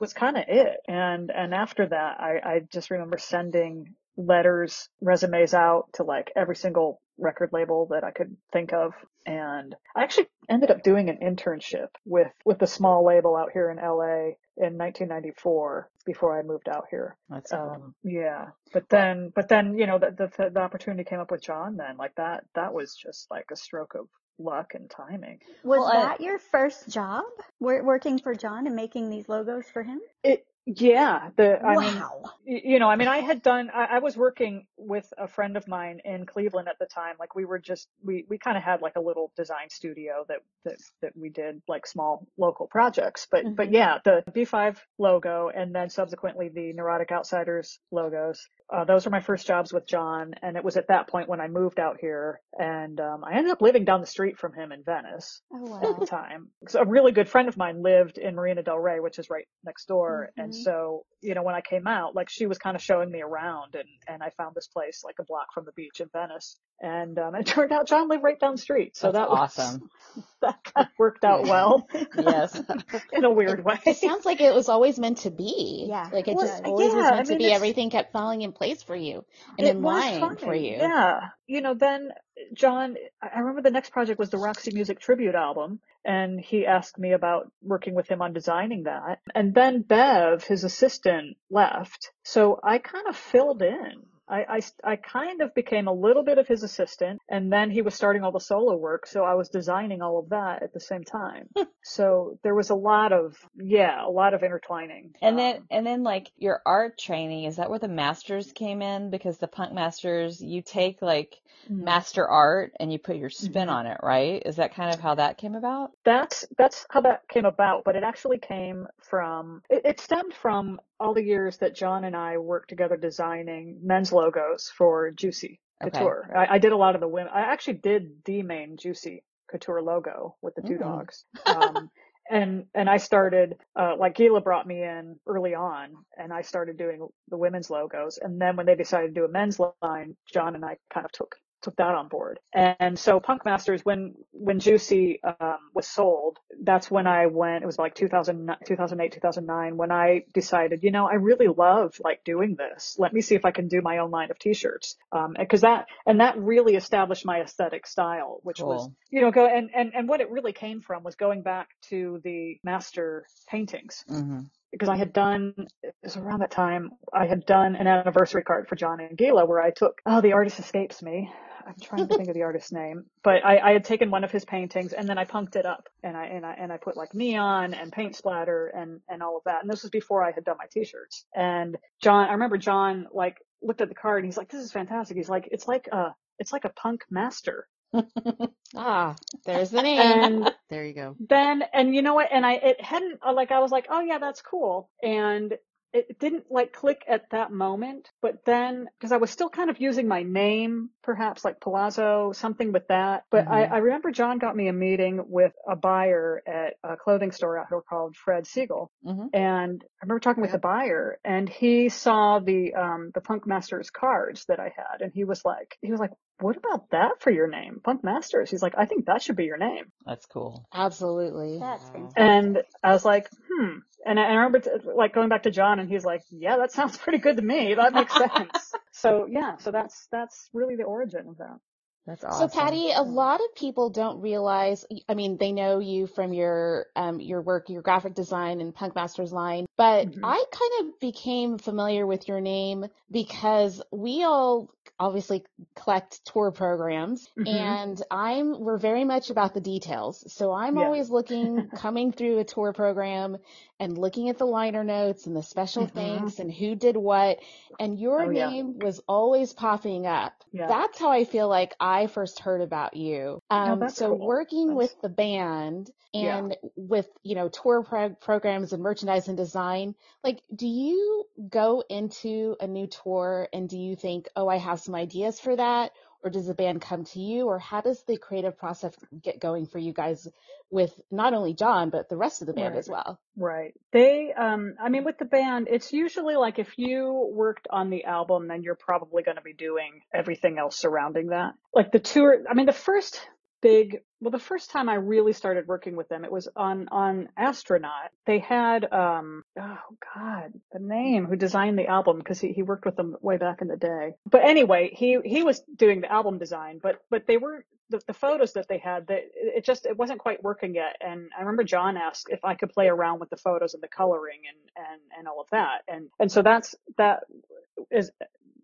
was kind of it. And and after that, I I just remember sending letters, resumes out to like every single record label that I could think of. And I actually ended up doing an internship with, with a small label out here in LA in 1994 before I moved out here. That's cool. Um, yeah, but then, but then, you know, the, the, the opportunity came up with John then, like that, that was just like a stroke of luck and timing. Was Well, I- that your first job? Working for John and making these logos for him? It, yeah, the, I mean, wow. y- you know, I mean, I had done, I, I was working with a friend of mine in Cleveland at the time. Like we were just, we, we kind of had like a little design studio that, that, that we did like small local projects. But, but Mhm. yeah, the B5 logo and then subsequently the Neurotic Outsiders logos. Uh, those were my first jobs with John. And it was at that point when I moved out here and, um, I ended up living down the street from him in Venice Oh at the time. So a really good friend of mine lived in Marina Del Rey, which is right next door. And Mhm. so, you know, when I came out, like she was kind of showing me around and, and I found this place like a block from the beach in Venice. And, um, it (laughs) turned out John lived right down the street. So That's that was, awesome. (laughs) that kind of worked out well (laughs) yes. in a weird way. It sounds like it was always meant to be. Yeah, Like it it just was. always was Yeah, I meant to be. Everything kept falling in place for you and it in line funny. for you. Yeah. You know, then John, I remember the next project was the Roxy Music tribute album and he asked me about working with him on designing that. And then Bev, his assistant, left. So I kind of filled in. I, I, I kind of became a little bit of his assistant and then he was starting all the solo work. So I was designing all of that at the same time. so there was a lot of, yeah, a lot of intertwining. And then, Um, and then like your art training, is that where the masters came in? Because the punk masters, you take like mm. master art and you put your spin Mhm. on it, right? Is that kind of how that came about? that's that's how that came about but it actually came from it, it stemmed from all the years that john and i worked together designing men's logos for juicy Okay. couture I, I did a lot of the women i actually did the main juicy couture logo with the two Mm. dogs um (laughs) and and i started uh like Gela brought me in early on and i started doing the women's logos and then when they decided to do a men's line john and i kind of took took that on board. And so Punk Masters, when, when Juicy, um, was sold, that's when I went, it was like 2000, 2008, 2009, when I decided, you know, I really love like doing this. Let me see if I can do my own line of t-shirts. Um, and cause that, and that really established my aesthetic style, which was, you know, go, and, and, and what it really came from was going back to the master paintings hmm because I had done, it was around that time, I had done an anniversary card for John and Gela where I took, oh, the artist escapes me. I'm trying to think of the artist's name, but I, I had taken one of his paintings and then I punked it up and I, and I, and I put like neon and paint splatter and, and all of that. And this was before I had done my t-shirts. And John, I remember John like looked at the card and he's like, this is fantastic. He's like, it's like a, it's like a punk master. (laughs) Ah, there's the name. And There you go. then and you know what and i it hadn't like i was like oh yeah that's cool and it didn't like click at that moment but then because i was still kind of using my name perhaps like palazzo something with that but I, Mhm. I remember john got me a meeting with a buyer at a clothing store out here called Fred Segal hmm and I remember talking with Yep. the buyer and he saw the um the Punk Masters cards that I had and he was like he was like what about that for your name? Punk Masters. He's like, I think that should be your name. That's cool. Absolutely. That's fantastic. And I was like, hmm. And I, and I remember t- like going back to John and he's like, yeah, that sounds (laughs) pretty good to me. That makes (laughs) sense. so yeah, so that's, that's really the origin of that. That's So. Patty, a lot of people don't realize, I mean, they know you from your um your work, your graphic design and Punk Masters line, but Mhm. I kind of became familiar with your name because we all obviously collect tour programs Mhm. and I'm we're very much about the details. So I'm Yeah. always looking (laughs) coming through a tour program and looking at the liner notes and the special Mhm. things and who did what and your Oh, yeah. name was always popping up. Yeah. That's how I feel like I first heard about you. Um, Oh, so cool. working That's- with the band Yeah. and with, you know, tour pro- programs and merchandise and design, like, do you go into a new tour and do you think, oh, I have some ideas for that? Or does the band come to you? Or how does the creative process get going for you guys with not only John, but the rest of the band Right. as well? Right. They, um, I mean, with the band, it's usually like if you worked on the album, then you're probably going to be doing everything else surrounding that. Like the tour, I mean, the first big, well, the first time I really started working with them, it was on, on Astronaut. They had, um, oh God, the name who designed the album because he, he worked with them way back in the day. But anyway, he, he was doing the album design, but, but they were, the, the photos that they had that it just it wasn't quite working yet and i remember john asked if i could play around with the photos and the coloring and and and all of that and and so that's that is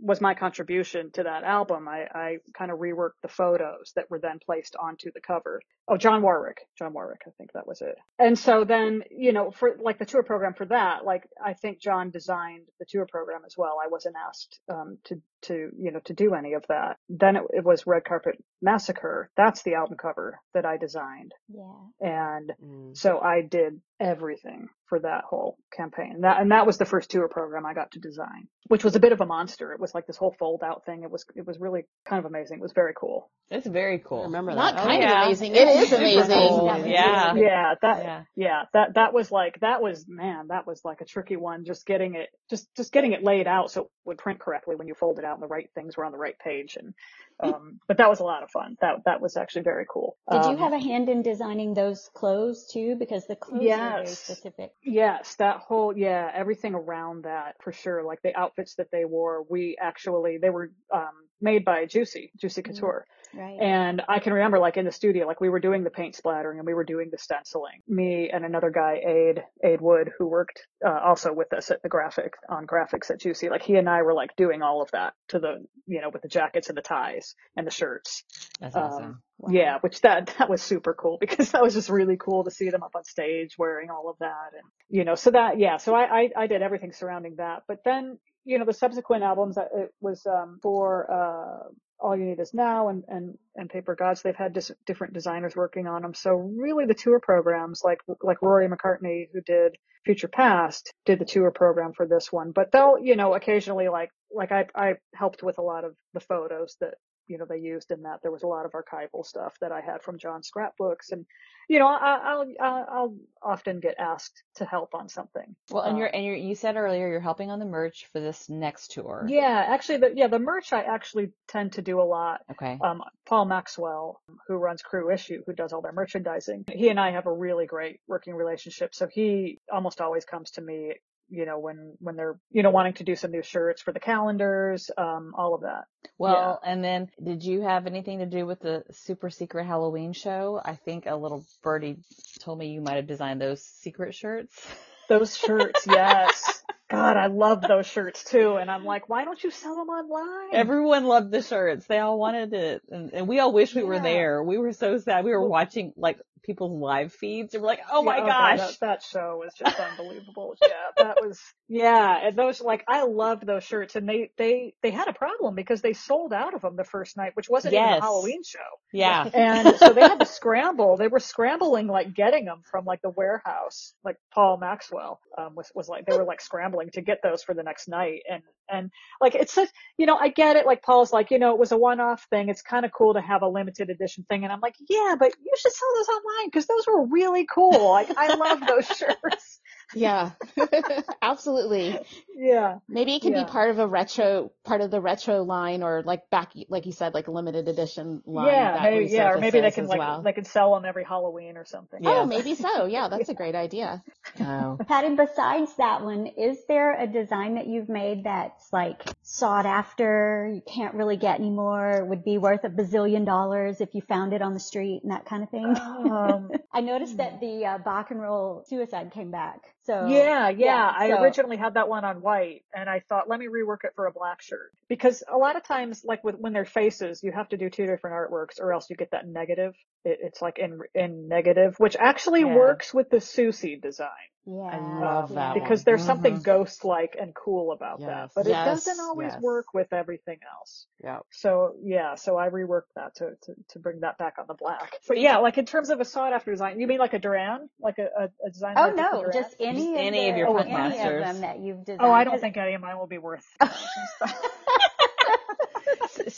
was my contribution to that album i i kind of reworked the photos that were then placed onto the cover oh john warwick. John warwick i think that was it. And so then you know for like the tour program for that like i think john designed the tour program as well. I wasn't asked um to to you know to do any of that then it, it was red carpet massacre that's the album cover that i designed Yeah. and Mm. so I did everything for that whole campaign. And that, and that was the first tour program I got to design, which was a bit of a monster. It was like this whole fold out thing. It was, it was really kind of amazing. It was very cool. It's very I cool. remember Not that. Oh, kind yeah. of amazing. It is amazing. cool. Yeah. Yeah. Yeah. That, Yeah. yeah, that, that was like, that was, man, that was like a tricky one. Just getting it, just, just getting it laid out so it would print correctly when you fold it out and the right things were on the right page. And, um, but that was a lot of fun. That, that was actually very cool. Did you Um, have a hand in designing those clothes too? Because the clothes are very specific. Yes, that whole yeah, everything around that for sure. Like the outfits that they wore, we actually they were um made by Juicy, Juicy Mm-hmm. Couture. Right. And I can remember like in the studio, like we were doing the paint splattering and we were doing the stenciling. Me and another guy, Aid, Aid Wood, who worked uh, also with us at the graphic on graphics at Juicy. Like he and I were like doing all of that to the you know with the jackets and the ties and the shirts. That's Um, awesome. Yeah, which that (laughs) that was super cool because that was just really cool to see them up on stage wearing all of that, and you know, so that yeah, so I I, I did everything surrounding that, but then you know the subsequent albums, uh, it was um for uh all you need is now and and and paper gods they've had dis- different designers working on them so really the tour programs like like rory mccartney who did future past did the tour program for this one but they'll you know occasionally like like i i helped with a lot of the photos that you know they used in that there was a lot of archival stuff that i had from john's scrapbooks and you know I, i'll i'll i'll often get asked to help on something Well, and Um, you're and you're, you said earlier you're helping on the merch for this next tour. yeah actually the yeah the merch i actually tend to do a lot Okay. um, Paul Maxwell, who runs Crew Issue, who does all their merchandising, he and I have a really great working relationship. So he almost always comes to me, you know, when, when they're, you know, wanting to do some new shirts for the calendars, um, all of that. Well, and then did you have anything to do with the super secret Halloween show? I think a little birdie told me you might have designed those secret shirts. (laughs) Those shirts, yes. God, I love those shirts too. And I'm like, why don't you sell them online? Everyone loved the shirts. They all wanted it. And, and we all wish we were there. We were so sad. We were watching like people's live feeds and we're like, oh my Yeah, gosh. that, that show was just unbelievable. yeah, that was yeah, and those like I loved those shirts, and they they they had a problem because they sold out of them the first night, which wasn't even a Halloween show, yeah. and so they had to scramble. They were scrambling like getting them from like the warehouse. Like Paul Maxwell um, was was like they were like scrambling to get those for the next night, and and like it's such you know I get it. Like Paul's like you know it was a one off thing. It's kind of cool to have a limited edition thing, and I'm like yeah, but you should sell those online because those were really cool. Like I love those (laughs) shirts. Yeah, (laughs) (laughs) absolutely. Yeah. Maybe it can Yeah. be part of a retro, part of the retro line, or like back, like you said, like a limited edition line. Yeah, that maybe, yeah, or maybe they can like well. they can sell them every Halloween or something. Oh, maybe so. (laughs) Yeah, that's a great idea. Oh. Patty, besides that one, is there a design that you've made that's like sought after, you can't really get anymore, would be worth a bazillion dollars if you found it on the street and that kind of thing? Um, I noticed that the uh, Bach and Roll Suicide came back. So yeah, yeah. I so- originally had that one on white and I thought, let me rework it for a black shirt. Because a lot of times, like with, when they're faces, you have to do two different artworks or else you get that negative. It, it's like in, in negative, which actually Yeah. works with the Siouxsie design. Yeah. I love that yeah. because there's Mhm. something ghost-like and cool about that, Yes. but it doesn't always yes. work with everything else. Yeah. So yeah, so I reworked that to, to, to bring that back on the black. But yeah, like in terms of a sought after design, you mean like a Duran? Like a, a, a design? Oh a no, Duran? just any Just of any of the- your any of them that you've designed. Oh, I don't think any of mine will be worth. (laughs)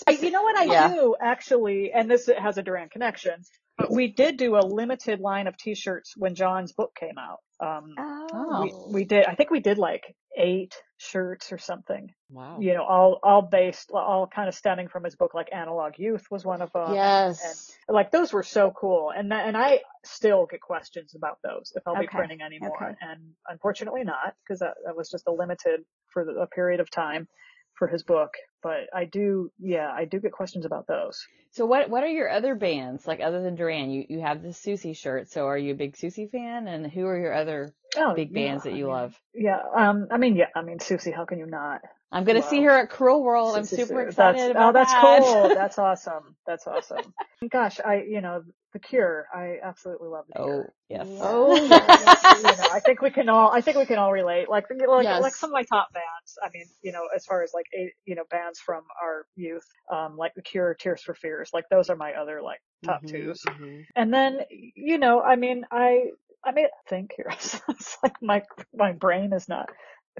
You know what I Yeah. do actually, and this has a Duran connection, but we did do a limited line of T-shirts when John's book came out. Um, Oh. we, we did, I think we did like eight shirts or something. Wow. You know, all all based, all kind of stemming from his book. Like Analog Youth was one of them. yes. Like those were so cool, and that, and I still get questions about those if I'll be printing anymore, Okay. and unfortunately not because that, that was just a limited for the, a period of time for his book. But I do, yeah, I do get questions about those. So what what are your other bands like other than Duran? You you have the Siouxsie shirt. So are you a big Siouxsie fan? And who are your other Oh, big bands yeah, that I you mean, love? Yeah, um, I mean, yeah, I mean, Siouxsie, how can you not? I'm gonna see her at Cruel World. I'm super Sue. excited that's, about Oh, that's that. cool. (laughs) That's awesome. That's awesome. Gosh, I, you know, The Cure. I absolutely love The Oh Cure. yes. Yeah. Oh, you know, I think we can all, I think we can all relate. Like, like, Yes. like some of my top bands. I mean, you know, as far as like, a, you know, bands from our youth, um, like The Cure, Tears for Fears, like those are my other like top Mhm, twos. mhm. And then, you know, I mean, I, I mean, think here. (laughs) it's like my, my brain is not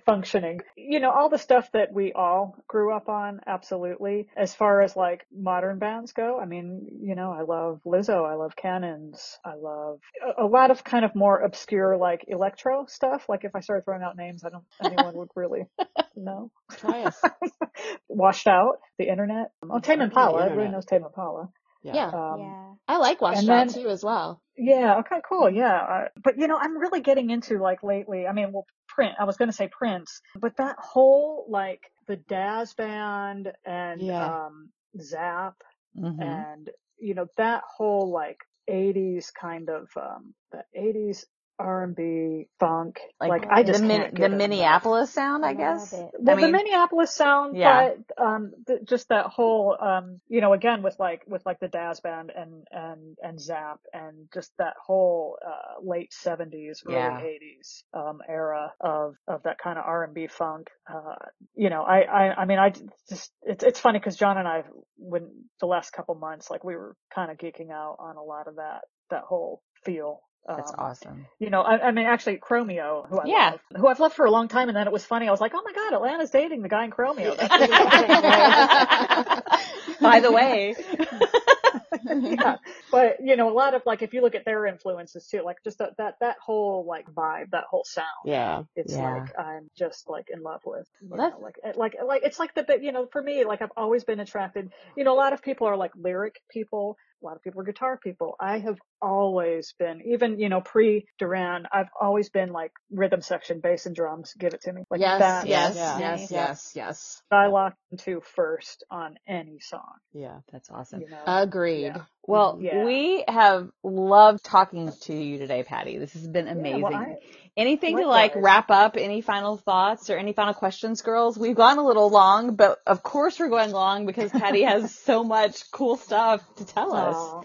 functioning. You know, all the stuff that we all grew up on, absolutely. As far as like modern bands go, I mean, you know, I love Lizzo, I love Cannons, I love a, a lot of kind of more obscure like electro stuff. Like if I started throwing out names, I don't, anyone would really (laughs) know. try us. (laughs) Washed out, the internet. Oh, Tame Impala, everybody internet. knows Tame Impala. Yeah. Um, yeah. I like Washed and Out then- too as well. Yeah. Okay. Cool. Yeah. Uh, but you know, I'm really getting into like lately. I mean, well, print. I was going to say Prince, but that whole like the Dazz band and Yeah. um Zapp Mhm. and you know that whole like 80s kind of um the 80s R&B funk. Like, I just the, Min- can't the get enough. Minneapolis sound, I guess. it. Well, I mean, the Minneapolis sound, Yeah. but um, th- just that whole, um, you know, again with like with like the Dazz band and and and Zapp and just that whole uh, late seventies, early Yeah. eighties um, era of of that kind of R and B funk. Uh, you know, I I I mean, I just it's it's funny because John and I, when the last couple months, like we were kind of geeking out on a lot of that that whole feel. That's Um, awesome. you know, I, I mean, actually, Chromeo, who I Yeah. love, who I've loved for a long time, and then it was funny. I was like, oh my god, Atlanta's dating the guy in Chromeo. (laughs) By the way, (laughs) yeah. But you know, a lot of like, if you look at their influences too, like just that that that whole like vibe, that whole sound. Yeah. It's Yeah. like I'm just like in love with. Know, like like like it's like the bit you know for me like I've always been attracted. You know, a lot of people are like lyric people. A lot of people are guitar people. I have always been, even you know pre Duran, I've always been like rhythm section, bass and drums. Give it to me. Like yes, that. yes, yeah. yes, Yeah. yes, yes. I lock into first on any song. Yeah. that's awesome. You know. Agreed. Yeah. Well, Yeah. we have loved talking to you today, Patty. This has been amazing. well, I- Anything to like Likewise. wrap up? Any final thoughts or any final questions, girls? We've gone a little long, but of course we're going long because Patty has so much cool stuff to tell us. Aw,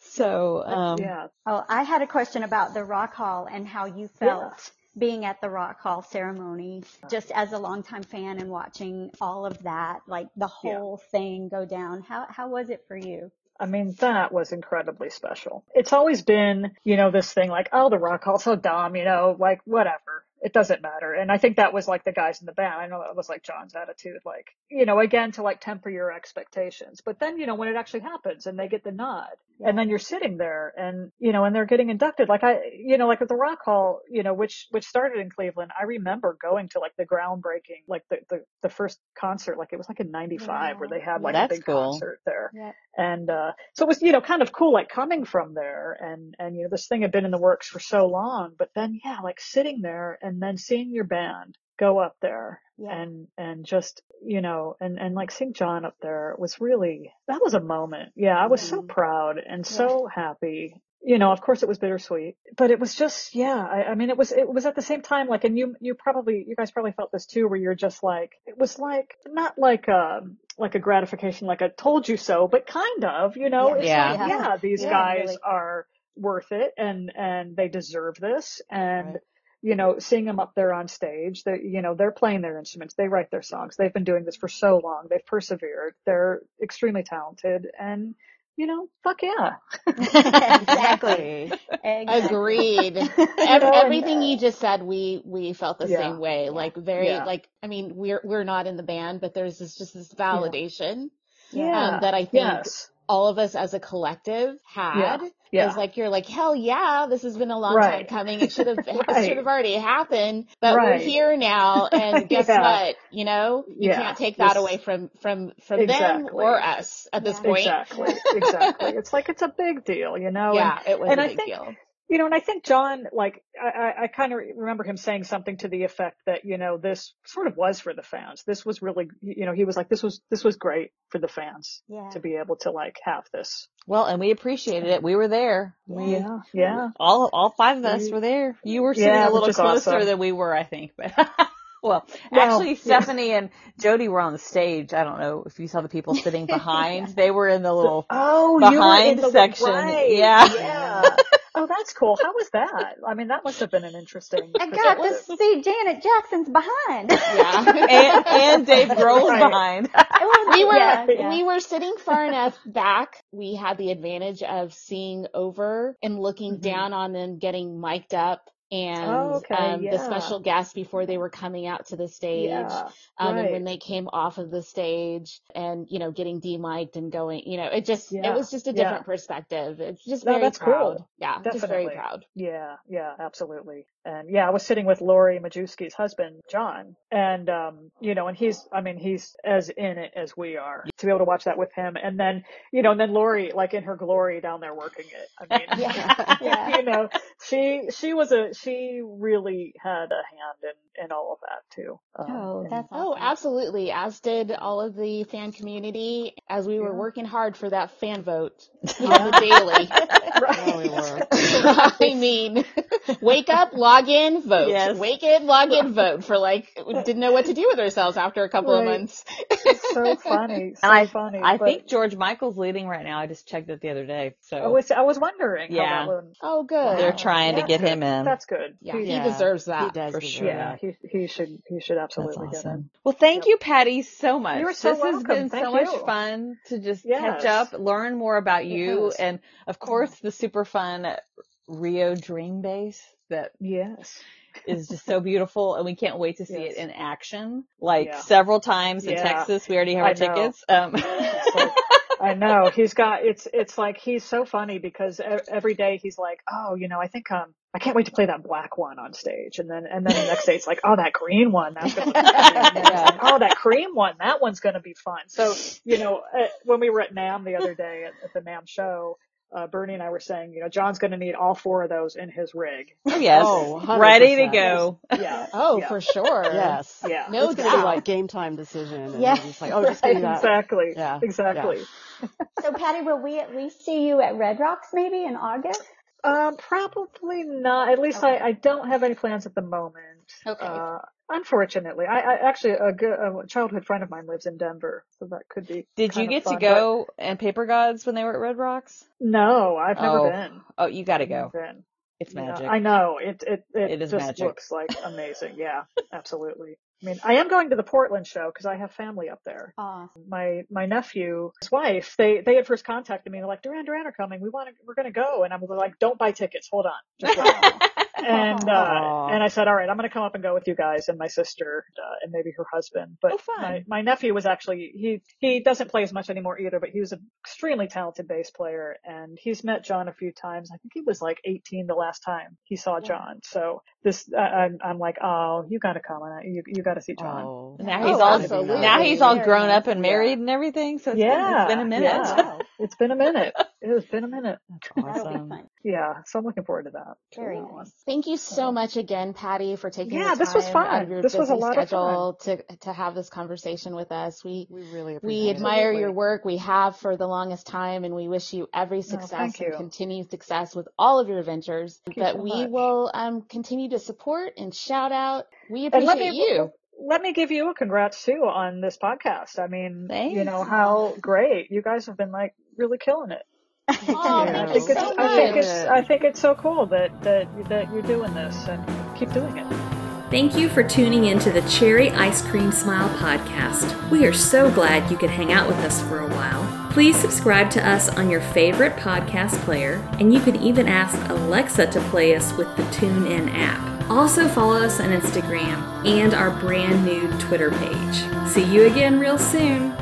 So, um, yeah. Oh, I had a question about the Rock Hall and how you felt being at the Rock Hall ceremony, just as a longtime fan and watching all of that, like the Yeah. whole thing go down. How how was it for you? I mean, that was incredibly special. It's always been, you know, this thing like, oh, the Rock Hall, so dumb, you know, like whatever. It doesn't matter. And I think that was like the guys in the band. I know that was like John's attitude, like, you know, again, to like temper your expectations. But then, you know, when it actually happens and they get the nod and then you're sitting there and, you know, and they're getting inducted, like I, you know, like at the Rock Hall, you know, which, which started in Cleveland, I remember going to like the groundbreaking, like the, the, the first concert, like it was like in 95 where they had like a big cool. concert there. Yep. And, uh, so it was, you know, kind of cool, like coming from there and, and, you know, this thing had been in the works for so long, but then, yeah, like sitting there and then seeing your band go up there Yeah. and, and just, you know, and, and like seeing John up there was really, that was a moment. Yeah. I was so Mhm. proud and so happy. You know, of course it was bittersweet, but it was just, yeah, I, I mean, it was, it was at the same time, like, and you, you probably, you guys probably felt this too, where you're just like, it was like, not like a, like a gratification, like a told you so, but kind of, you know, Yeah. it's Yeah. like, yeah, these Yeah, guys really. are worth it and, and they deserve this. And, Right. you know, seeing them up there on stage, they, you know, they're playing their instruments. They write their songs. They've been doing this for so long. They've persevered. They're extremely talented and, you know, fuck yeah. exactly. exactly. Agreed. (laughs) Ev- everything you just said, we we felt the Yeah. same way. Like very Yeah. like I mean, we're we're not in the band, but there's this just this validation Yeah. um, that I think yes. All of us as a collective had. Yeah. It's like you're like, hell yeah, this has been a long time coming. It should have (laughs) it Right. should have already happened, but we're here now. (laughs) And guess Yeah. what? You know, you Yeah. can't take that away from from from them or us at this point. Exactly. Exactly. it's like, it's a big deal, you know? (laughs) Yeah, And, it was and a I big think- deal. You know, and I think John, like, I, I, I kind of remember him saying something to the effect that, you know, this sort of was for the fans. This was really, you know, he was like, this was, this was great for the fans Yeah. to be able to like have this. Well, and we appreciated it. We were there. We Yeah. Yeah. all all five of us We- were there. You were sitting Yeah, a little closer awesome. than we were, I think. But (laughs) well, Well, actually, yeah. Stephanie and Jody were on the stage. I don't know if you saw the people sitting (laughs) behind. They were in the little. Oh, behind you were in the section. right. Yeah. Yeah. (laughs) oh, that's cool. How was that? I mean, that must have been an interesting. I got to see Janet Jackson's behind. Yeah. (laughs) and, and Dave Grohl's Right. behind. (laughs) we were Yeah, yeah. we were sitting far enough back. We had the advantage of seeing over and looking Mhm. down on them getting mic'd up and Oh, okay, um, the special guests before they were coming out to the stage. Yeah. Um, and when they came off of the stage and, you know, getting demiked and going, you know, it just, Yeah, it was just a yeah. different perspective. It's just No, very that's cool. proud. Yeah, just very Definitely. proud. Yeah, yeah, absolutely. And yeah, I was sitting with Lori Majewski's husband, John, and um, you know, and he's, I mean, he's as in it as we are. To be able to watch that with him, and then, you know, and then Lori, like in her glory down there working it. I mean, (laughs) Yeah, (laughs) yeah. you know, she she was a she really had a hand in in all of that too. Um, Oh, and- that's Oh, absolutely. As did all of the fan community as we were working hard for that fan vote (laughs) on the daily. right. Yeah, we were. I mean, wake up, log in, vote. Yes. Wake in, log in, (laughs) vote for like, we didn't know what to do with ourselves after a couple of Right. months. so (laughs) funny, so And I, funny. I but- think George Michael's leading right now. I just checked it the other day. So I was I was wondering. Yeah. How that would, Oh, good. they're trying to get good. him in. That's good. yeah, He- he Yeah. deserves that. He does for sure. Yeah, he he should he should That's absolutely get in. Well, thank Yep. you, Patty, so much. You were so this has welcome. been so Thank much fun to just Yes. catch up, learn more about you, Yes. and of course the super fun Rio Dream Bass that Yes. is just so beautiful, and we can't wait to see Yes. it in action. Like Yeah. several times in Yeah. Texas, we already have our tickets. Um, like- (laughs) I know he's got it's it's like he's so funny because every day he's like, oh, you know, I think um I can't wait to play that black one on stage, and then and then the next day it's like, oh, that green one, that's gonna be fun. And then it's like, oh, that cream one, that one's gonna be fun. So you know, uh, when we were at NAMM the other day at, at the NAMM show. Uh, Bernie and I were saying, you know, John's going to need all four of those in his rig. oh yes, Oh, ready to go. Yeah. (laughs) Oh, yeah, for sure. Yes. Yeah. No it's gonna be like game time decision. And Yeah. just like, oh, just give me that. exactly. Yeah. Exactly. So, Patty, will we at least see you at Red Rocks maybe in August? Um, probably not. At least I, I don't have any plans at the moment. Okay. Uh, unfortunately, I, I actually a good a childhood friend of mine lives in Denver, so that could be. Did you get to fun, go and Paper Gods when they were at Red Rocks? No, I've never Oh, been. Oh, you got to go. been. It's Yeah, magic. I know it. It it, It is just magic. looks like amazing. Yeah, (laughs) absolutely. I mean, I am going to the Portland show because I have family up there. Awesome. my my nephew, his wife, they they had first contacted me. And they're like, Duran Duran are coming. We want to, we're going to go. And I was like, don't buy tickets. Hold on. (laughs) Just wait. and (laughs) uh, and I said, all right, I'm going to come up and go with you guys and my sister uh, and maybe her husband. But Oh, fun. my my nephew was actually he he doesn't play as much anymore either, but he was an extremely talented bass player and he's met John a few times. I think he was like 18 the last time he saw John. So this I, I'm I'm like, oh, you got to come on, you you got to see John. Oh. Now Oh, he's all absolutely. now he's all grown up and married and everything. So it's, been, Yeah, it's been a minute. yeah. It's been a minute. (laughs) It has been a minute. That's awesome. Be fun. Yeah, so I'm looking forward to that. Very Cool. nice. Thank you so much again, Patty, for taking Yeah, the time this was out fun. of your This was a busy lot of schedule to to have this conversation with us. We We really appreciate it. we it. admire your work. We have for the longest time, and we wish you every success thank and you. continued success with all of your ventures. Thank you But so we much. will um, continue to support and shout out. We And let appreciate me you. let me give you a congrats too on this podcast. I mean, you know how great you guys have been like really killing it. Oh, And thank I you think so it's I think it's I think it's so cool that that that you're doing this and keep doing it. Thank you for tuning in to the Cherry Ice Cream Smile podcast. We are so glad you could hang out with us for a while. Please subscribe to us on your favorite podcast player, and you could even ask Alexa to play us with the TuneIn app. Also, follow us on Instagram and our brand new Twitter page. See you again real soon.